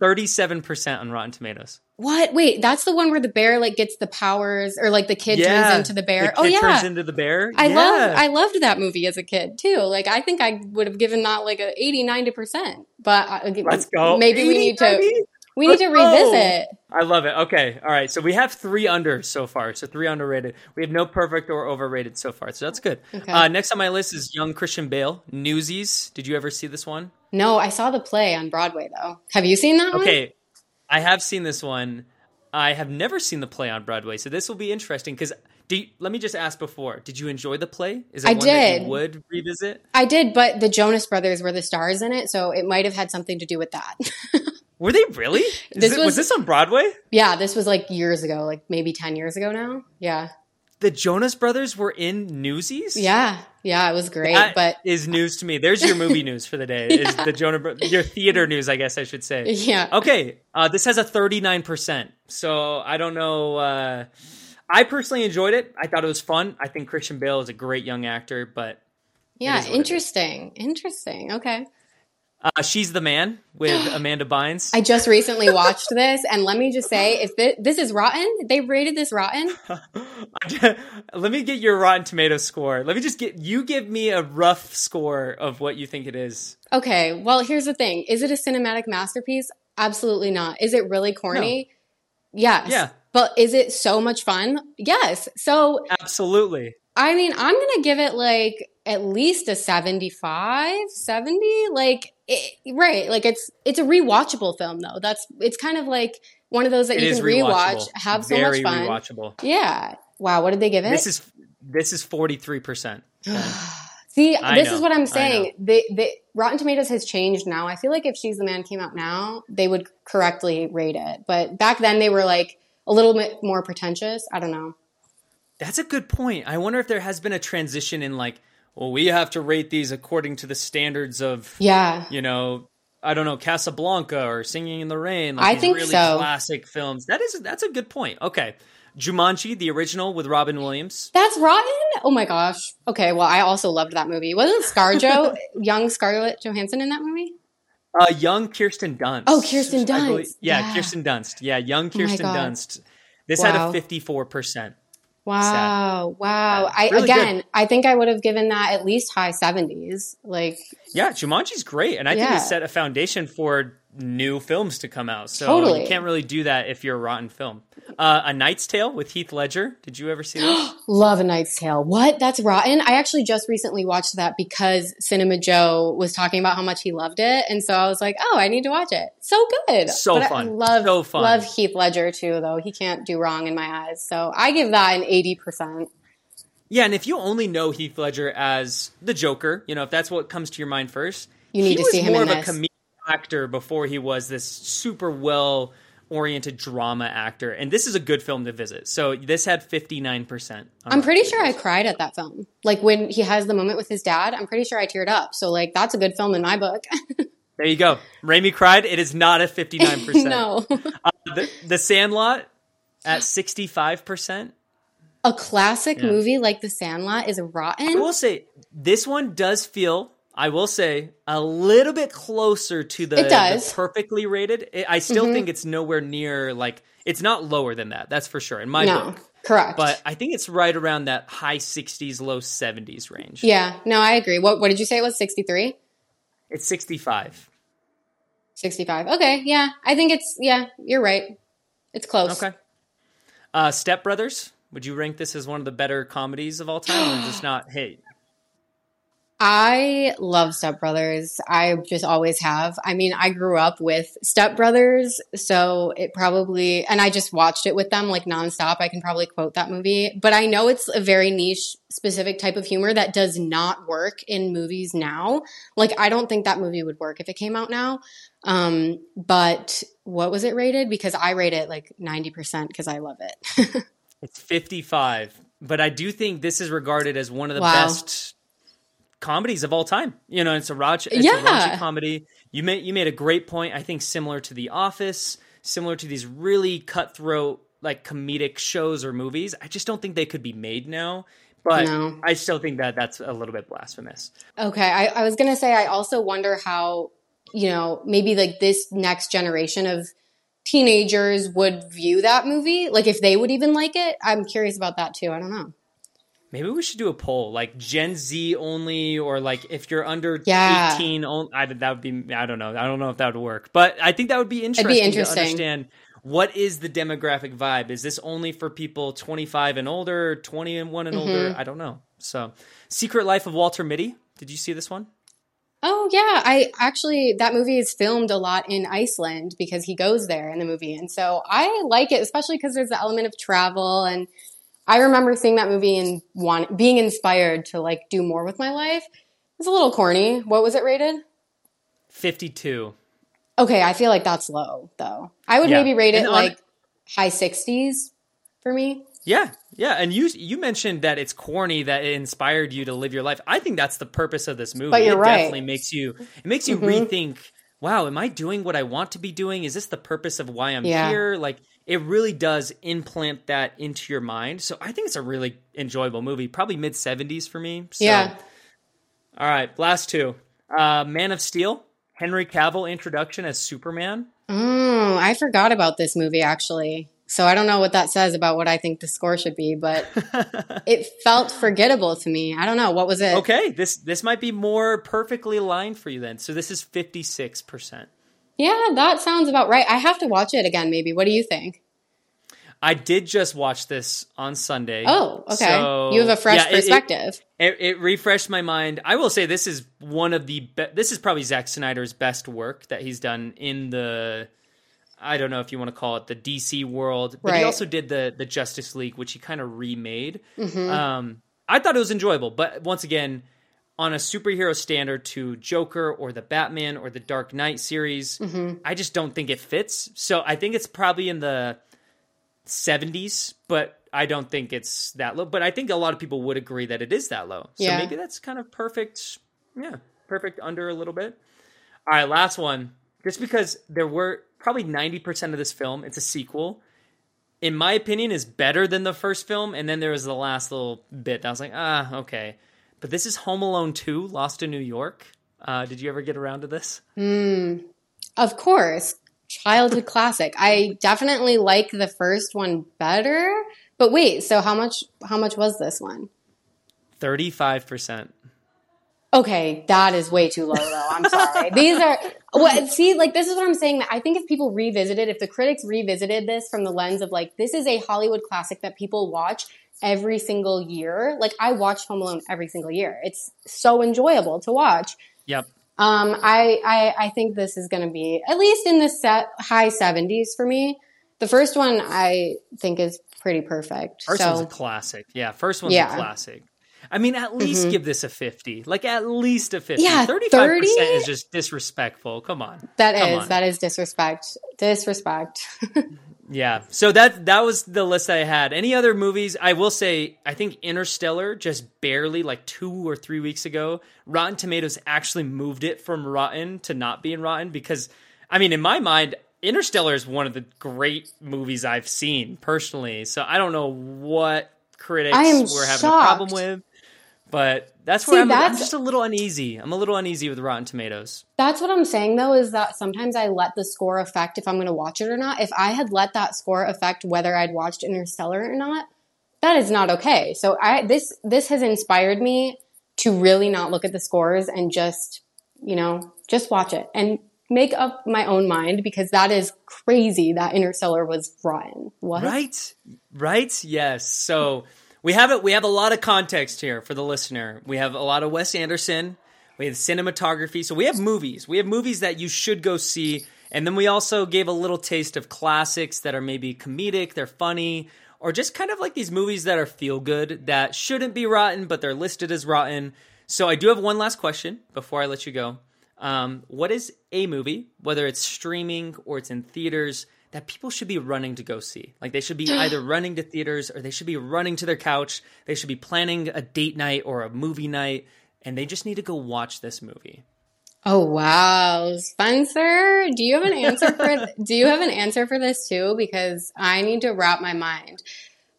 37% on Rotten Tomatoes. What? Wait, that's the one where the bear like gets the powers or like the kid turns into the bear. The oh yeah. turns into the bear. I Yeah. love I loved that movie as a kid too. Like I think I would have given that like a 80 90%. But I, Let's go. Maybe we need to 80. we need to Let's go. revisit. I love it. Okay. All right. So we have three unders so far. So three underrated. We have no perfect or overrated so far. So that's good. Okay. Uh, next on my list is young Christian Bale. Newsies. Did you ever see this one? No, I saw the play on Broadway though. Have you seen that one? I have seen this one. I have never seen the play on Broadway. So this will be interesting because let me just ask before. Did you enjoy the play? Is it I one that did. you would revisit? I did, but the Jonas Brothers were the stars in it, so it might have had something to do with that. Were they really? This it- was, was- this on Broadway? yeah, this was like years ago, like maybe 10 years ago now. Yeah. The Jonas Brothers were in Newsies? Yeah. Yeah, it was great, That but is news to me. There's your movie news for the day. Is the Jonah Bro- your theater news? I guess I should say. yeah. Okay, uh, this has a 39 percent. So I don't know. Uh, I personally enjoyed it. I thought it was fun. I think Christian Bale is a great young actor, but Yeah, is what it is. interesting. Interesting. Okay. uh, she's the man with Amanda Bynes. I just recently watched this, and let me just say, if thi- this is rotten, they rated this rotten. Let me get your Rotten Tomato score. Let me just get you give me a rough score of what you think it is. Okay, well, here's the thing: is it a cinematic masterpiece? Absolutely not. Is it really corny? Yes. Yeah. But is it so much fun? Yes. So, Absolutely. I mean, I'm going to give it like at least a 75, 70. Like, it, right. Like, it's it's a rewatchable film, though. That's it's kind of like one of those that It you can rewatch, have so Very much fun. rewatchable. Yeah. Wow. What did they give it? This is this is 43 percent. See, I this know, is what I'm saying. The, the Rotten Tomatoes has changed now. I feel like if She's the Man came out now, they would correctly rate it. But back then, they were like a little bit more pretentious. I don't know. That's a good point. I wonder if there has been a transition in like, well, we have to rate these according to the standards of, Yeah, you know, I don't know, Casablanca or Singing in the Rain. Like I think really so. classic films. That is that's a good point. Okay, Jumanji, the original with Robin Williams. that's rotten. Oh my gosh. Okay, well, I also loved that movie. Wasn't ScarJo, young Scarlett Johansson in that movie? Uh, young Kirsten Dunst. Oh, Kirsten I believe- Dunst. Yeah, Yeah. Kirsten Dunst. Yeah, young Kirsten God. Dunst. This had a fifty-four percent. Wow, wow. I really again, good. I think I would have given that at least high seventies. Like, Yeah, Jumanji's great, and I think Yeah. it set a foundation for new films to come out. So Totally. you can't really do that if you're a rotten film. Uh, a Knight's Tale with Heath Ledger. Did you ever see that? Love A Knight's Tale. What? That's rotten. I actually just recently watched that because Cinema Joe was talking about how much he loved it, and so I was like, "Oh, I need to watch it." So good. So But I fun. love So fun. love Heath Ledger too, though he can't do wrong in my eyes. So I give that an eighty percent. yeah, and if you only know Heath Ledger as the Joker, you know if that's what comes to your mind first, You need to see him more in of this. a comedic actor before he was this super well oriented drama actor. And this is a good film to visit. So this had fifty nine percent. I'm pretty sure I cried at that film. Like when he has the moment with his dad, I'm pretty sure I teared up. So like that's a good film in my book. There you go. Raimee cried. It is not a fifty nine percent. no, uh, The, the Sandlot at sixty five percent. a classic Yeah. movie like The Sandlot is rotten. I will say this one does feel. I will say a little bit closer to the, the perfectly rated. I still Mhm. think it's nowhere near like it's not lower than that. That's for sure in my No, book. correct. But I think it's right around that high sixties, low seventies range. yeah, no, I agree. What what did you say it was? 63? It's sixty five. 65. Okay, yeah. I think it's yeah, you're right. It's close. Okay. Uh, Step Brothers. Would you rank this as one of the better comedies of all time, or just not? Hey, I love Step Brothers. I just always have. I mean, I grew up with Step Brothers, so it probably, and I just watched it with them like nonstop. I can probably quote that movie, but I know it's a very niche, specific type of humor that does not work in movies now. Like, I don't think that movie would work if it came out now. Um, but what was it rated? Because I rate it like 90% because I love it. It's 55. But I do think this is regarded as one of the Wow. best comedies of all time. You know, it's a raunchy, it's a Yeah. raunchy comedy. You made you made a great point. I think similar to The Office, similar to these really cutthroat like comedic shows or movies. I just don't think they could be made now. But No. I still think that that's a little bit blasphemous. Okay, I, I was gonna say I also wonder how you know maybe like this next generation of teenagers would view that movie, like if they would even like it. I'm curious about that too. I don't know. Maybe we should do a poll, like Gen Z only, or like if you're under Yeah. 18, on- I, that would be, I don't know. I don't know if that would work, but I think that would be interesting, interesting. to understand what is the demographic vibe. Is this only for people 25 and older, 21 and Mm-hmm. older? I don't know. So, Secret Life of Walter Mitty. Did you see this one? Oh yeah, I actually that movie is filmed a lot in Iceland because he goes there in the movie, and so I like it, especially because there's the element of travel. And I remember seeing that movie and want, being inspired to like do more with my life. It's a little corny. What was it rated? 52. Okay, I feel like that's low though. I would Yeah. maybe rate it on- like high sixties for me. Yeah, yeah, and you you mentioned that it's corny that it inspired you to live your life. I think that's the purpose of this movie. But you're it right. definitely makes you it makes you Mhm. rethink. Wow, am I doing what I want to be doing? Is this the purpose of why I'm Yeah. here? Like it really does implant that into your mind. So I think it's a really enjoyable movie. Probably mid seventies for me. So, Yeah. All right, last two. Uh, Man of Steel. Henry Cavill introduction as Superman. Oh, I forgot about this movie actually. So I don't know what that says about what I think the score should be, but it felt forgettable to me. I don't know. What was it? Okay, this this might be more perfectly aligned for you then. So this is fifty six percent. Yeah, that sounds about right. I have to watch it again, maybe. What do you think? I did just watch this on Sunday. Oh, okay. So, you have a fresh yeah, it- it- perspective. It, it refreshed my mind. I will say this is one of the be- this is probably Zack Snyder's best work that he's done in the I don't know if you want to call it the DC world, but he also did the the Justice League, which he kind of remade. Mm-hmm. Um, I thought it was enjoyable, but once again, on a superhero standard to Joker or the Batman or the Dark Knight series, Mm-hmm. I just don't think it fits. So I think it's probably in the 70s, but I don't think it's that low. But I think a lot of people would agree that it is that low. So Yeah. maybe that's kind of perfect. Yeah, perfect under a little bit. All right, last one. Just because there were probably 90% of this film, it's a sequel. In my opinion, is better than the first film. And then there was the last little bit that I was like, ah, okay. But this is Home Alone 2, Lost in New York. Uh, did you ever get around to this? Of course, childhood classic. I definitely like the first one better. But wait, so how much how much was this one? 35%. Okay, that is way too low though. I'm sorry. These are what see, like this is what I'm saying. That I think if people revisited, if the critics revisited this from the lens of like this is a Hollywood classic that people watch every single year. Like I watch Home Alone every single year. It's so enjoyable to watch. Yep. Um, I, I I think this is going to be at least in the set high 70s for me. The first one I think is pretty perfect. First so one's a classic. Yeah, first one's Yeah. a classic. I mean, at least give this a 50. Like, at least a 50. Yeah, 35% 30? is just disrespectful. Come on. that Come is on. that is disrespect. Disrespect. Yeah. So that that was the list I had. Any other movies? I will say, I think Interstellar just barely, like two or three weeks ago, Rotten Tomatoes actually moved it from rotten to not being rotten because, I mean, in my mind, Interstellar is one of the great movies I've seen personally. So I don't know what critics were having a problem with, but that's See, where I'm, I'm just a little uneasy. I'm a little uneasy with Rotten Tomatoes. That's what I'm saying though, is that sometimes I let the score affect if I'm going to watch it or not. If I had let that score affect whether I'd watched Interstellar or not, that is not okay. So I this this has inspired me to really not look at the scores and just you know just watch it and make up my own mind because that is crazy that Interstellar was rotten. What? Right? Right? Yes. So we have it we have a lot of context here for the listener. We have a lot of Wes Anderson, we have cinematography. So we have movies. We have movies that you should go see. And then we also gave a little taste of classics that are maybe comedic, they're funny, or just kind of like these movies that are feel good that shouldn't be rotten, but they're listed as rotten. So I do have one last question before I let you go. Um, what is a movie, whether it's streaming or it's in theaters, that people should be running to go see? Like they should be either running to theaters or they should be running to their couch. They should be planning a date night or a movie night, and they just need to go watch this movie. Oh wow, Spencer, do you have an answer for do you have an answer for this too? Because I need to wrap my mind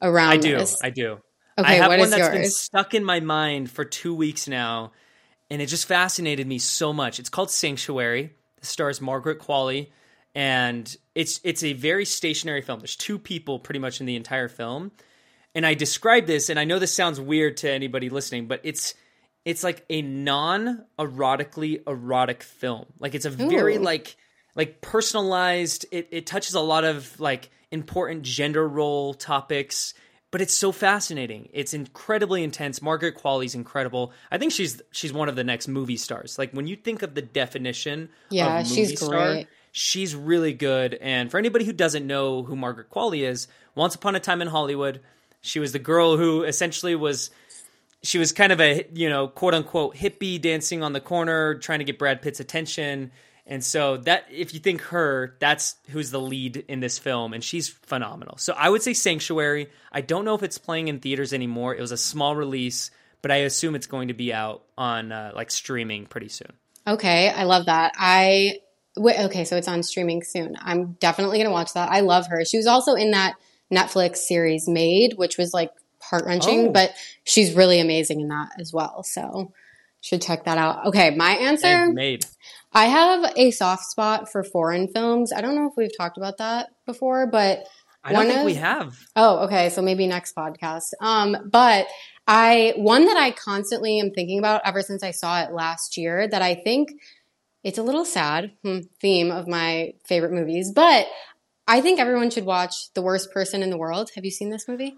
around. I do. This. I do. Okay, I have what one is that's been stuck in my mind for two weeks now, and it just fascinated me so much. It's called Sanctuary. It stars Margaret Qualley, and it's it's a very stationary film. There's two people pretty much in the entire film, and I describe this, and I know this sounds weird to anybody listening, but it's it's like a non-erotically erotic film. Like it's a very Ooh. like like personalized. It it touches a lot of like important gender role topics, but it's so fascinating. It's incredibly intense. Margaret Qualley's incredible. I think she's she's one of the next movie stars. Like when you think of the definition Yeah, of movie she's star, great. She's really good. And for anybody who doesn't know who Margaret Qualley is, Once Upon a Time in Hollywood, she was the girl who essentially was she was kind of a you know quote unquote hippie dancing on the corner trying to get Brad Pitt's attention. And so that if you think her, that's who's the lead in this film and she's phenomenal. So I would say Sanctuary. I don't know if it's playing in theaters anymore. It was a small release, but I assume it's going to be out on uh, like streaming pretty soon. Okay, I love that. I wait, okay, so it's on streaming soon. I'm definitely gonna watch that. I love her. She was also in that Netflix series Maid, which was like heart wrenching, Oh. but she's really amazing in that as well. So should check that out. Okay, my answer. And Maid. I have a soft spot for foreign films. I don't know if we've talked about that before, but I don't think of- we have. Oh, okay. So maybe next podcast. Um, but I one that I constantly am thinking about ever since I saw it last year that I think it's a little sad hmm, theme of my favorite movies, but I think everyone should watch The Worst Person in the World. Have you seen this movie?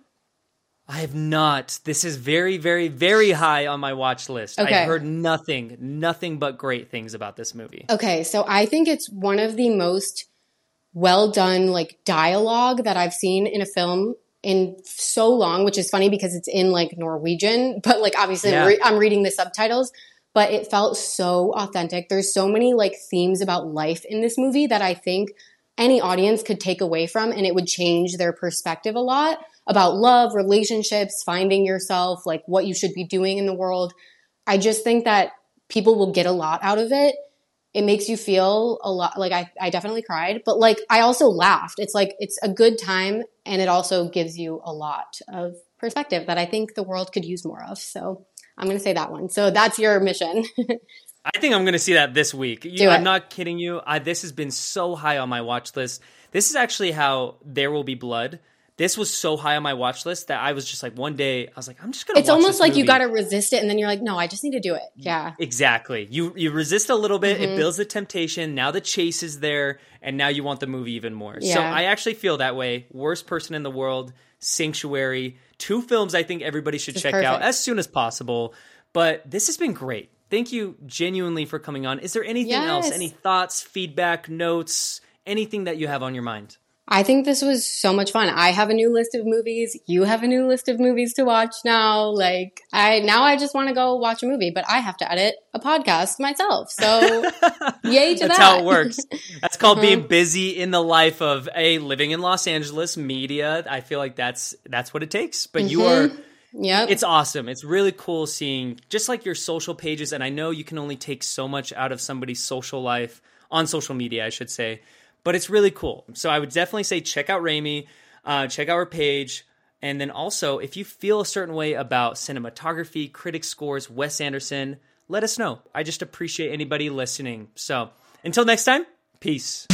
I have not. This is very, very, very high on my watch list. Okay. I've heard nothing, nothing but great things about this movie. Okay, so I think it's one of the most well done like dialogue that I've seen in a film in so long, which is funny because it's in like Norwegian, but like obviously Yeah. I'm, re- I'm reading the subtitles, but it felt so authentic. There's so many like themes about life in this movie that I think any audience could take away from and it would change their perspective a lot about love, relationships, finding yourself, like what you should be doing in the world. I just think that people will get a lot out of it it makes you feel a lot like I, I definitely cried but like i also laughed it's like it's a good time and it also gives you a lot of perspective that i think the world could use more of so i'm going to say that one so that's your mission I think I'm going to see that this week. You- I'm not kidding you. I, this has been so high on my watch list. This is actually how There Will Be Blood. This was so high on my watch list that I was just like, one day, I was like, I'm just going to. it's almost like you got to resist it and then you're like no i just need to do it yeah Exactly. You you resist a little bit. Mm-hmm. It builds the temptation. Now the chase is there, and now you want the movie even more. So I actually feel that way. Worst person in the world, Sanctuary, two films I think everybody should check out as soon as possible. But this has been great. Thank you genuinely for coming on. Is there anything else? Any thoughts, feedback, notes, anything that you have on your mind? I think this was so much fun i have a new list of movies you have a new list of movies to watch now like i now i just want to go watch a movie but i have to edit a podcast myself so yay to that. That's how it works. That's called Uh-huh. being busy in the life of a living in Los Angeles media. I feel like that's that's what it takes. But you are yeah. it's awesome. It's really cool seeing just like your social pages and I know you can only take so much out of somebody's social life on social media, I should say. But it's really cool. So I would definitely say check out Raimee, uh, check out her page. And then also, if you feel a certain way about cinematography, critic scores, Wes Anderson, let us know. I just appreciate anybody listening. So until next time, peace.